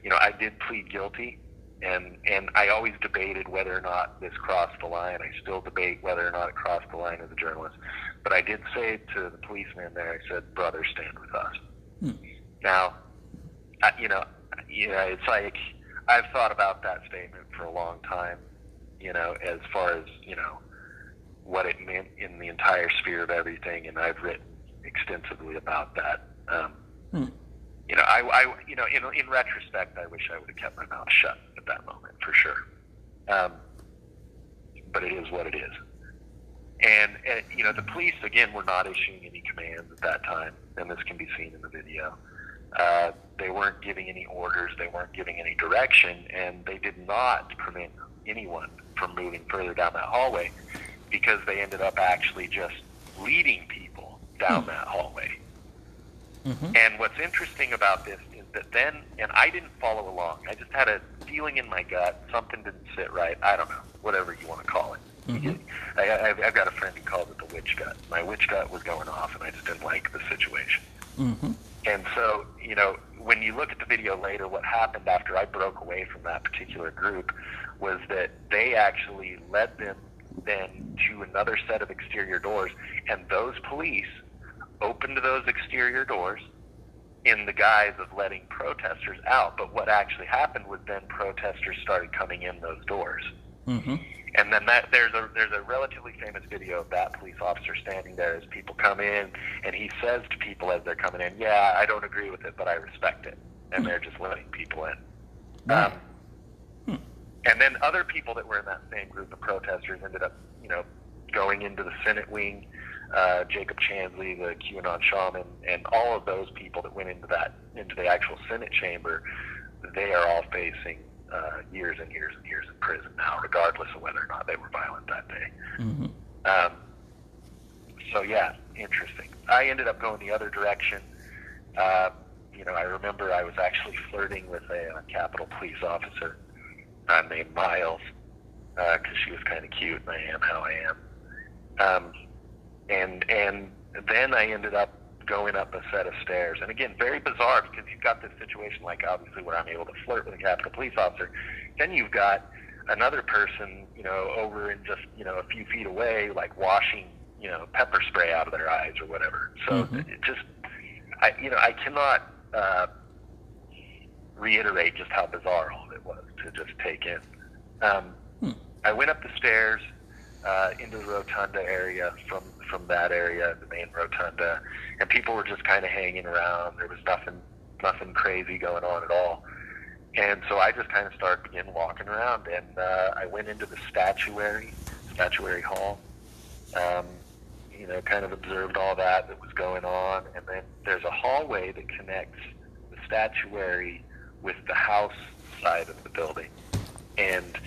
you know, I did plead guilty, and and I always debated whether or not this crossed the line. I still debate whether or not it crossed the line as a journalist. But I did say to the policeman there, I said, "Brother, stand with us." Hmm. Now, I, you know, you know, it's like I've thought about that statement for a long time. You know, as far as you know, what it meant in the entire sphere of everything, and I've written extensively about that. Um, Hmm. You know, I, I, you know, in in retrospect, I wish I would have kept my mouth shut that moment for sure. Um, but it is what it is. And, and you know, the police again were not issuing any commands at that time, and this can be seen in the video. Uh, they weren't giving any orders, they weren't giving any direction, and they did not prevent anyone from moving further down that hallway because they ended up actually just leading people down that hallway. Mm-hmm. And what's interesting about this is that then, and I didn't follow along. I just had a feeling in my gut. Something didn't sit right. I don't know, whatever you want to call it. Mhm. I, I've, I've got a friend who calls it the witch gut. My witch gut was going off, and I just didn't like the situation. Mm-hmm. And so, you know, when you look at the video later, what happened after I broke away from that particular group was that they actually led them then to another set of exterior doors, and those police opened those exterior doors in the guise of letting protesters out. But what actually happened was then protesters started coming in those doors. Mm-hmm. And then that there's a there's a relatively famous video of that police officer standing there as people come in, and he says to people as they're coming in, "Yeah, I don't agree with it, but I respect it," and they're just letting people in. Um, and then other people that were in that same group of protesters ended up, you know, going into the Senate wing. Uh, Jacob Chansley, the QAnon shaman, and all of those people that went into that into the actual Senate chamber, they are all facing uh, years and years and years in prison now, regardless of whether or not they were violent that day. Mm-hmm. Um, so yeah, interesting. I ended up going the other direction. Uh, you know, I remember I was actually flirting with a, uh Capitol Police officer uh, named Miles because she was kind of cute, and I am how I am. Um, and and then I ended up going up a set of stairs, and again, very bizarre because you've got this situation like obviously where I'm able to flirt with a Capitol Police officer. Then you've got another person, you know, over in just you know a few feet away, like washing you know pepper spray out of their eyes or whatever. So Mhm. it just, I you know, I cannot uh, reiterate just how bizarre all of it was to just take in. Um, Hmm. I went up the stairs uh, into the rotunda area from from that area, the main rotunda, and people were just kind of hanging around. There was nothing nothing crazy going on at all. And so I just kind of started begin walking around, and uh, I went into the statuary, statuary hall. Um, you know, kind of observed all that that was going on, and then there's a hallway that connects the statuary with the house side of the building, and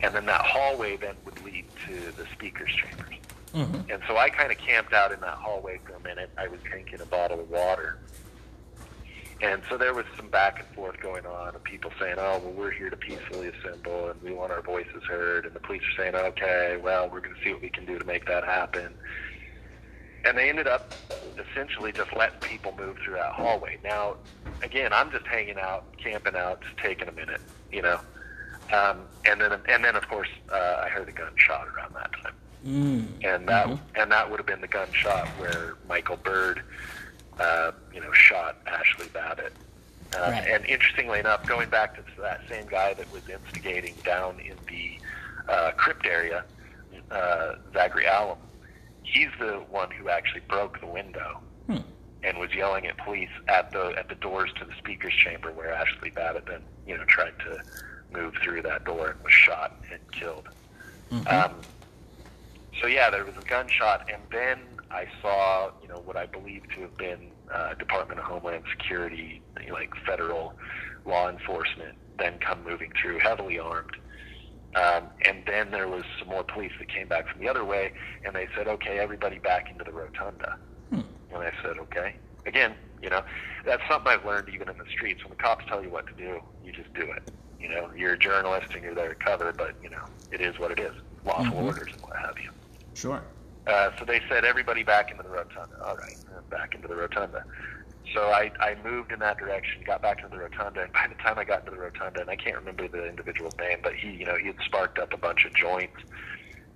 and then that hallway then would lead to the speakers chambers. Mm-hmm. And so I kind of camped out in that hallway for a minute. I was drinking a bottle of water. And so there was some back and forth going on, and people saying, oh, well, we're here to peacefully assemble, and we want our voices heard. And the police are saying, okay, well, we're going to see what we can do to make that happen. And they ended up essentially just letting people move through that hallway. Now, again, I'm just hanging out, camping out, just taking a minute, you know. Um, and then, and then, of course, uh, I heard a gunshot around that time Mm. and that Mhm. and that would have been the gunshot where Michael Byrd, uh, you know, shot Ashli Babbitt. Uh, Right. And interestingly enough, going back to that same guy that was instigating down in the uh, crypt area, uh, Zachary Alam, he's the one who actually broke the window Hmm. and was yelling at police at the at the doors to the speaker's chamber where Ashli Babbitt then you know tried to move through that door and was shot and killed. Mhm. Um, so yeah, there was a gunshot, and then I saw, you know, what I believe to have been uh, Department of Homeland Security, like federal law enforcement, then come moving through, heavily armed. Um, and then there was some more police that came back from the other way, and they said, "Okay, everybody back into the rotunda." Hmm. And I said, "Okay." Again, you know, that's something I've learned even in the streets. When the cops tell you what to do, you just do it. You know, you're a journalist and you're there to cover, but you know, it is what it is. Lawful Mhm. orders and what have you. Sure. Uh, so they said everybody back into the rotunda. All right, uh, back into the rotunda. So I, I moved in that direction, got back into the rotunda, and by the time I got into the rotunda, and I can't remember the individual's name, but he, you know, he had sparked up a bunch of joints,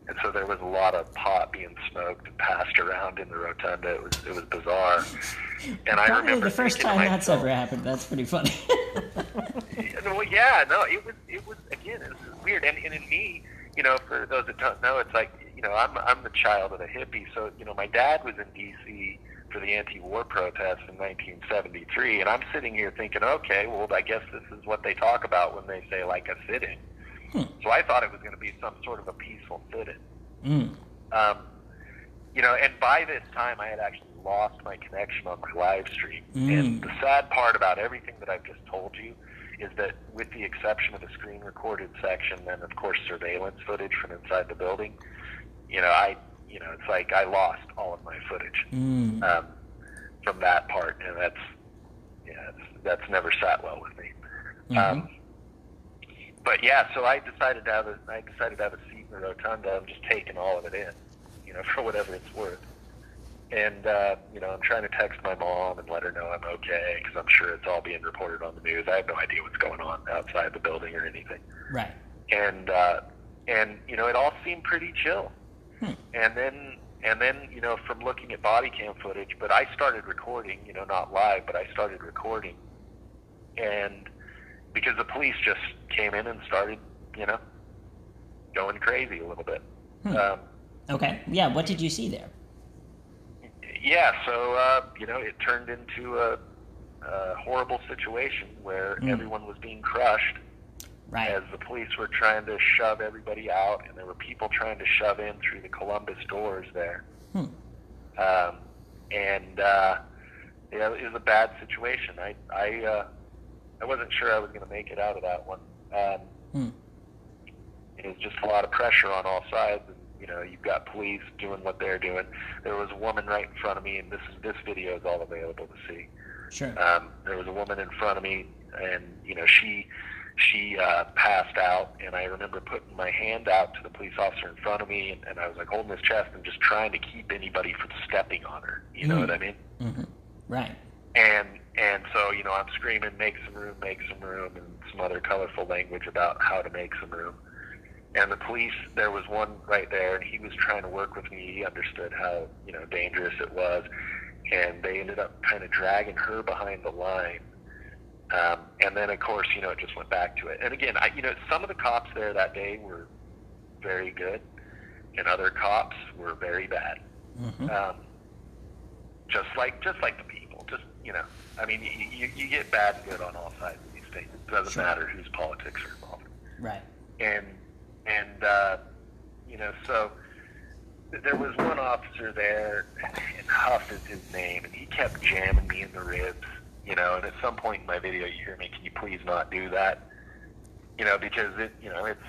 and so there was a lot of pot being smoked and passed around in the rotunda. It was it was bizarre, and I Probably remember the first time that's ever happened. That's pretty funny. *laughs* well, yeah, no, it was it was again, it was weird, and, and in me, you know, for those that don't know, it's like you know, I'm I'm the child of a hippie, so you know, my dad was in D.C. for the anti-war protests in 1973, and I'm sitting here thinking, okay, well, I guess this is what they talk about when they say like a sit-in. Hmm. So I thought it was going to be some sort of a peaceful sit-in. mm. Um, you know, and by this time I had actually lost my connection on my live stream. Mm. And the sad part about everything that I've just told you is that with the exception of the screen recorded section and of course surveillance footage from inside the building, you know, I you know, it's like I lost all of my footage Mm. um, from that part and that's yeah, it's, that's never sat well with me. Mhm. Um, but yeah, so I decided to have a, I decided to have a seat in the rotunda. I'm just taking all of it in, you know, *laughs* for whatever it's worth. And uh, you know, I'm trying to text my mom and let her know I'm okay because I'm sure it's all being reported on the news. I have no idea what's going on outside the building or anything. Right. And uh, and you know, it all seemed pretty chill. Hmm. And then and then you know, from looking at body cam footage, but I started recording, you know, not live, but I started recording, and because the police just came in and started, you know, going crazy a little bit. Hmm. Um, Okay. Yeah. What did you see there? yeah, so uh, you know, it turned into a, a horrible situation where Mm. everyone was being crushed Right. as the police were trying to shove everybody out, and there were people trying to shove in through the Columbus doors there. Hmm. Um, and uh, yeah, it was a bad situation. I I uh, I wasn't sure I was going to make it out of that one. Um, Hmm. it was just a lot of pressure on all sides. And, you know, you've got police doing what they're doing. There was a woman right in front of me, and this is this video is all available to see. Sure. Um, there was a woman in front of me, and you know she she uh, passed out, and I remember putting my hand out to the police officer in front of me, and, and I was like holding his chest and just trying to keep anybody from stepping on her. You know Mm. what I mean? hmm Right. And and so you know I'm screaming, make some room, make some room, and some other colorful language about how to make some room. And the police, there was one right there, and he was trying to work with me. He understood how you know dangerous it was, and they ended up kind of dragging her behind the line. Um, and then, of course, you know, it just went back to it. And again, I, you know, some of the cops there that day were very good, and other cops were very bad. hmm Um, just like just like the people, just you know, I mean, you, you, you get bad and good on all sides of these things. It doesn't Sure. matter whose politics are involved. Right. And and uh, you know, so there was one officer there, and Huff is his name, and he kept jamming me in the ribs. You know, and at some point in my video, you hear me, "Can you please not do that?" You know, because it, you know, it's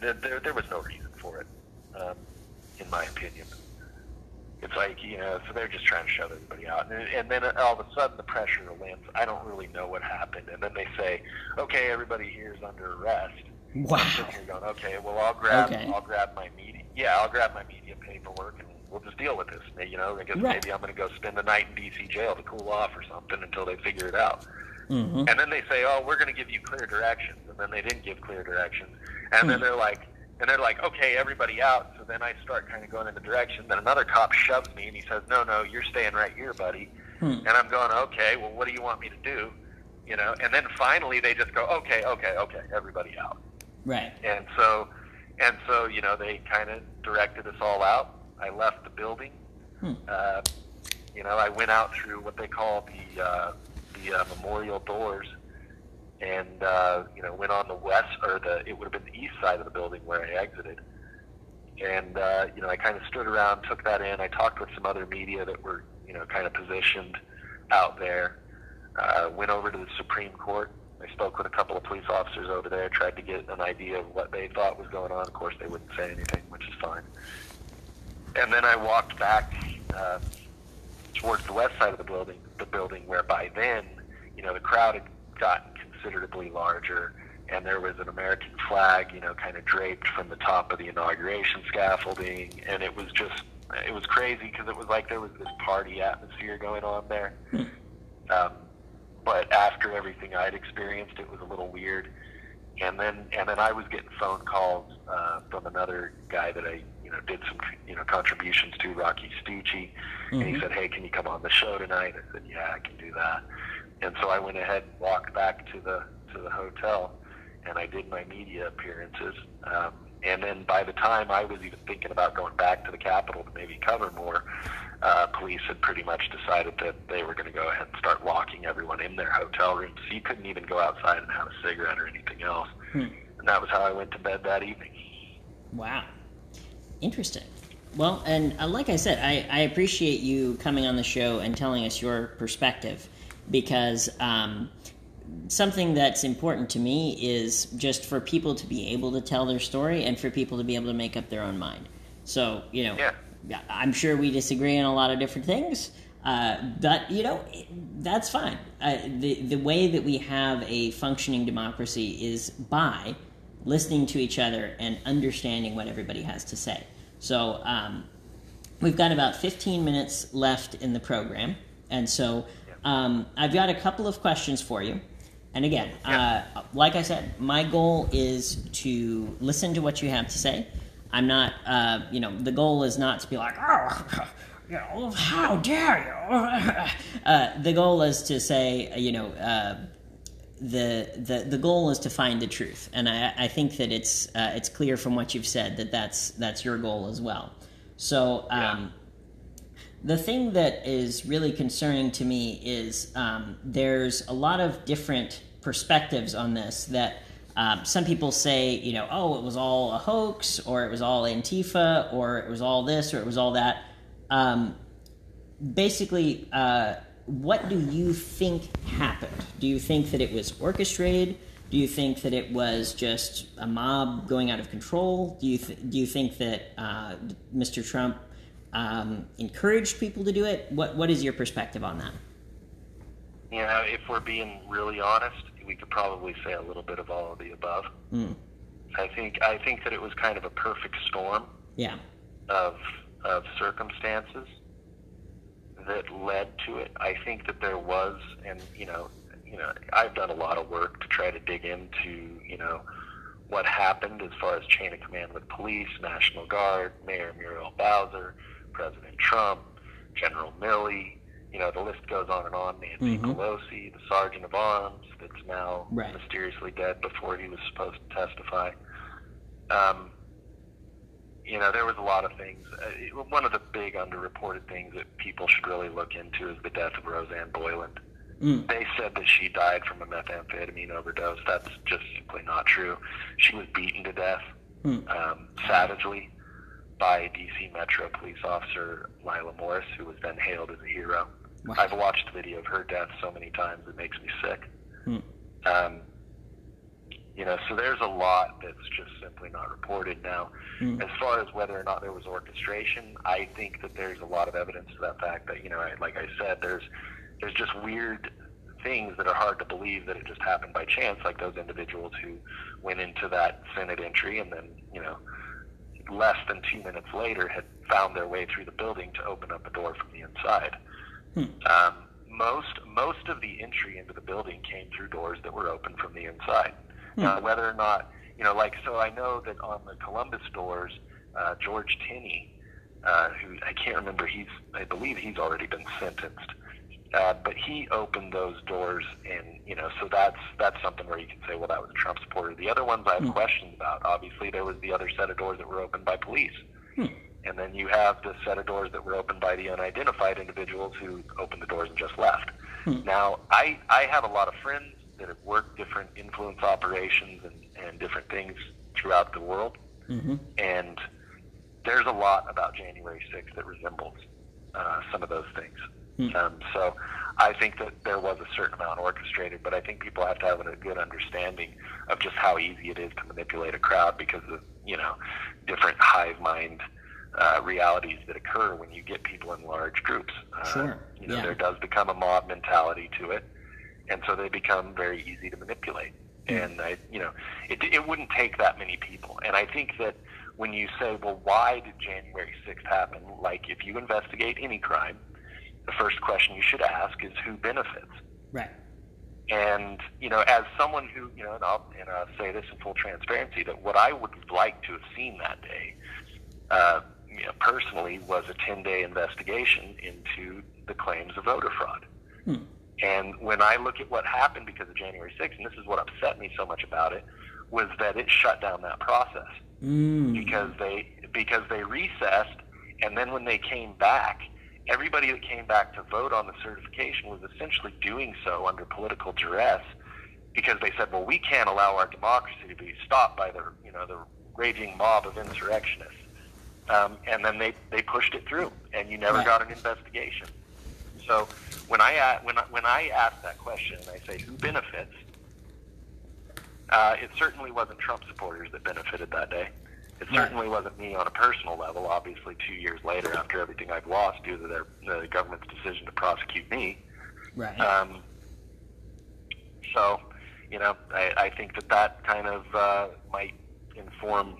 there, there, there was no reason for it, um, in my opinion. It's like you know, so they're just trying to shove everybody out, and, and then all of a sudden the pressure lands. I don't really know what happened, and then they say, "Okay, everybody here is under arrest." Wow. I'm sitting here going, "Okay, well I'll grab, Okay. I'll grab my media, yeah, I'll grab my media paperwork, and we'll just deal with this." You know, I guess Right. maybe I'm going to go spend the night in DC jail to cool off or something until they figure it out. hmm And then they say, "Oh, we're going to give you clear directions," and then they didn't give clear directions. And then Hmm. they're like, and they're like, "Okay, everybody out." So then I start kind of going in the direction. Then another cop shoves me, and he says, "No, no, you're staying right here, buddy." Hmm. And I'm going, "Okay, well, what do you want me to do?" You know. And then finally they just go, "Okay, okay, okay, everybody out." Right. And so, and so, you know, they kind of directed us all out. I left the building. Hmm. Uh, you know, I went out through what they call the uh, the uh, memorial doors, and uh, you know, went on the west or the it would have been the east side of the building where I exited. And uh, you know, I kind of stood around, took that in. I talked with some other media that were you know kind of positioned out there. Uh, went over to the Supreme Court. I spoke with a couple of police officers over there, tried to get an idea of what they thought was going on. Of course, they wouldn't say anything, which is fine. And then I walked back uh, towards the west side of the building, the building where by then, you know, the crowd had gotten considerably larger, and there was an American flag, you know, kind of draped from the top of the inauguration scaffolding, and it was just, it was crazy because it was like there was this party atmosphere going on there. Um, but after everything I'd experienced, it was a little weird. And then, and then I was getting phone calls uh, from another guy that I, you know, did some, you know, contributions to, Rocky Stucci, and he Mhm. said, "Hey, can you come on the show tonight?" I said, "Yeah, I can do that." And so I went ahead and walked back to the to the hotel, and I did my media appearances. Um, and then by the time I was even thinking about going back to the Capitol to maybe cover more, uh, police had pretty much decided that they were going to go ahead and start locking everyone in their hotel rooms. So you couldn't even go outside and have a cigarette or anything else. Hmm. And that was how I went to bed that evening. Wow. Interesting. Well, and uh, like I said, I, I appreciate you coming on the show and telling us your perspective because um, something that's important to me is just for people to be able to tell their story and for people to be able to make up their own mind. So, you know, Yeah. I'm sure we disagree on a lot of different things, Uh, but you know that's fine. Uh, the the way that we have a functioning democracy is by listening to each other and understanding what everybody has to say. So um, we've got about 15 minutes left in the program, and so um, I've got a couple of questions for you. And again, uh, like I said, my goal is to listen to what you have to say. I'm not, uh, you know, the goal is not to be like, oh, you know, how dare you? *laughs* uh, the goal is to say, uh, you know, uh, the, the the goal is to find the truth, and I, I think that it's uh, it's clear from what you've said that that's that's your goal as well. So um, the thing that is really concerning to me is um, there's a lot of different perspectives on this that um, some people say, you know, oh, it was all a hoax, or it was all Antifa, or it was all this, or it was all that. Um, basically, uh, what do you think happened? Do you think that it was orchestrated? Do you think that it was just a mob going out of control? Do you th- do you think that uh, Mr. Trump um, encouraged people to do it? What what is your perspective on that? You know, if we're being really honest, we could probably say a little bit of all of the above. Mm, I think I think that it was kind of a perfect storm yeah. of of circumstances that led to it. I think that there was, and you know, you know, I've done a lot of work to try to dig into, you know, what happened as far as chain of command with police, National Guard, Mayor Muriel Bowser, President Trump, General Milley. You know, the list goes on and on. Nancy Mhm. Pelosi, the sergeant of arms that's now Right. mysteriously dead before he was supposed to testify. Um, you know, there was a lot of things. Uh, one of the big underreported things that people should really look into is the death of Rosanne Boyland. Mm, They said that she died from a methamphetamine overdose. That's just simply not true. She was beaten to death Hmm. um, savagely by DC Metro police officer Lila Morris, who was then hailed as a hero. Wow. I've watched the video of her death so many times it makes me sick. Hmm. Um, you know, so there's a lot that's just simply not reported now. Hmm. As far as whether or not there was orchestration, I think that there's a lot of evidence to that fact that you know, I- like I said, there's there's just weird things that are hard to believe that it just happened by chance, like those individuals who went into that Senate entry and then you know, less than two minutes later had found their way through the building to open up a door from the inside. Hmm. Um, most most of the entry into the building came through doors that were open from the inside. Now, whether or not you know, like, so I know that on the Columbus doors, uh, George Tenney, uh, who I can't remember, he's I believe he's already been sentenced. Uh, but he opened those doors, and you know, so that's that's something where you can say, well, that was a Trump supporter. The other ones I have questions about. Obviously, there was the other set of doors that were opened by police, and then you have the set of doors that were opened by the unidentified individuals who opened the doors and just left. Now, I I have a lot of friends that have worked different influence operations and, and different things throughout the world, Mhm. and there's a lot about January 6th that resembles uh, some of those things. Um, so I think that there was a certain amount orchestrated, but I think people have to have a good understanding of just how easy it is to manipulate a crowd because of you know different hive mind uh, realities that occur when you get people in large groups. Uh, Sure. You know, Yeah. there does become a mob mentality to it, and so they become very easy to manipulate. And I, you know, it, it wouldn't take that many people. And I think that when you say, well, why did January 6th happen? Like, if you investigate any crime, the first question you should ask is who benefits. Right. And you know, as someone who you know, and I'll, and I'll say this in full transparency, that what I would like to have seen that day, uh, you know, personally, was a ten-day investigation into the claims of voter fraud. And when I look at what happened because of January 6th, and this is what upset me so much about it, was that it shut down that process Mm, because they because they recessed, and then when they came back, everybody that came back to vote on the certification was essentially doing so under political duress, because they said, well, we can't allow our democracy to be stopped by the you know the raging mob of insurrectionists, um, and then they they pushed it through, and you never Right. got an investigation. So when I when I, when I ask that question and I say who benefits, uh, it certainly wasn't Trump supporters that benefited that day. It certainly wasn't me on a personal level. Obviously, two years later, after everything I've lost due to their, the government's decision to prosecute me. Right. Um, so, you know, I, I think that that kind of uh, might inform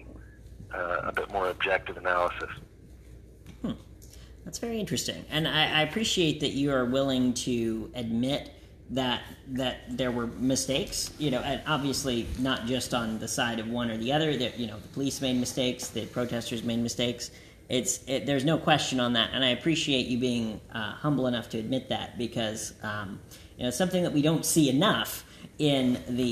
uh, a bit more objective analysis. That's very interesting, and I, I appreciate that you are willing to admit that that there were mistakes. You know, and obviously not just on the side of one or the other. That you know, the police made mistakes, the protesters made mistakes. It's it, there's no question on that, and I appreciate you being uh, humble enough to admit that because um, you know something that we don't see enough in the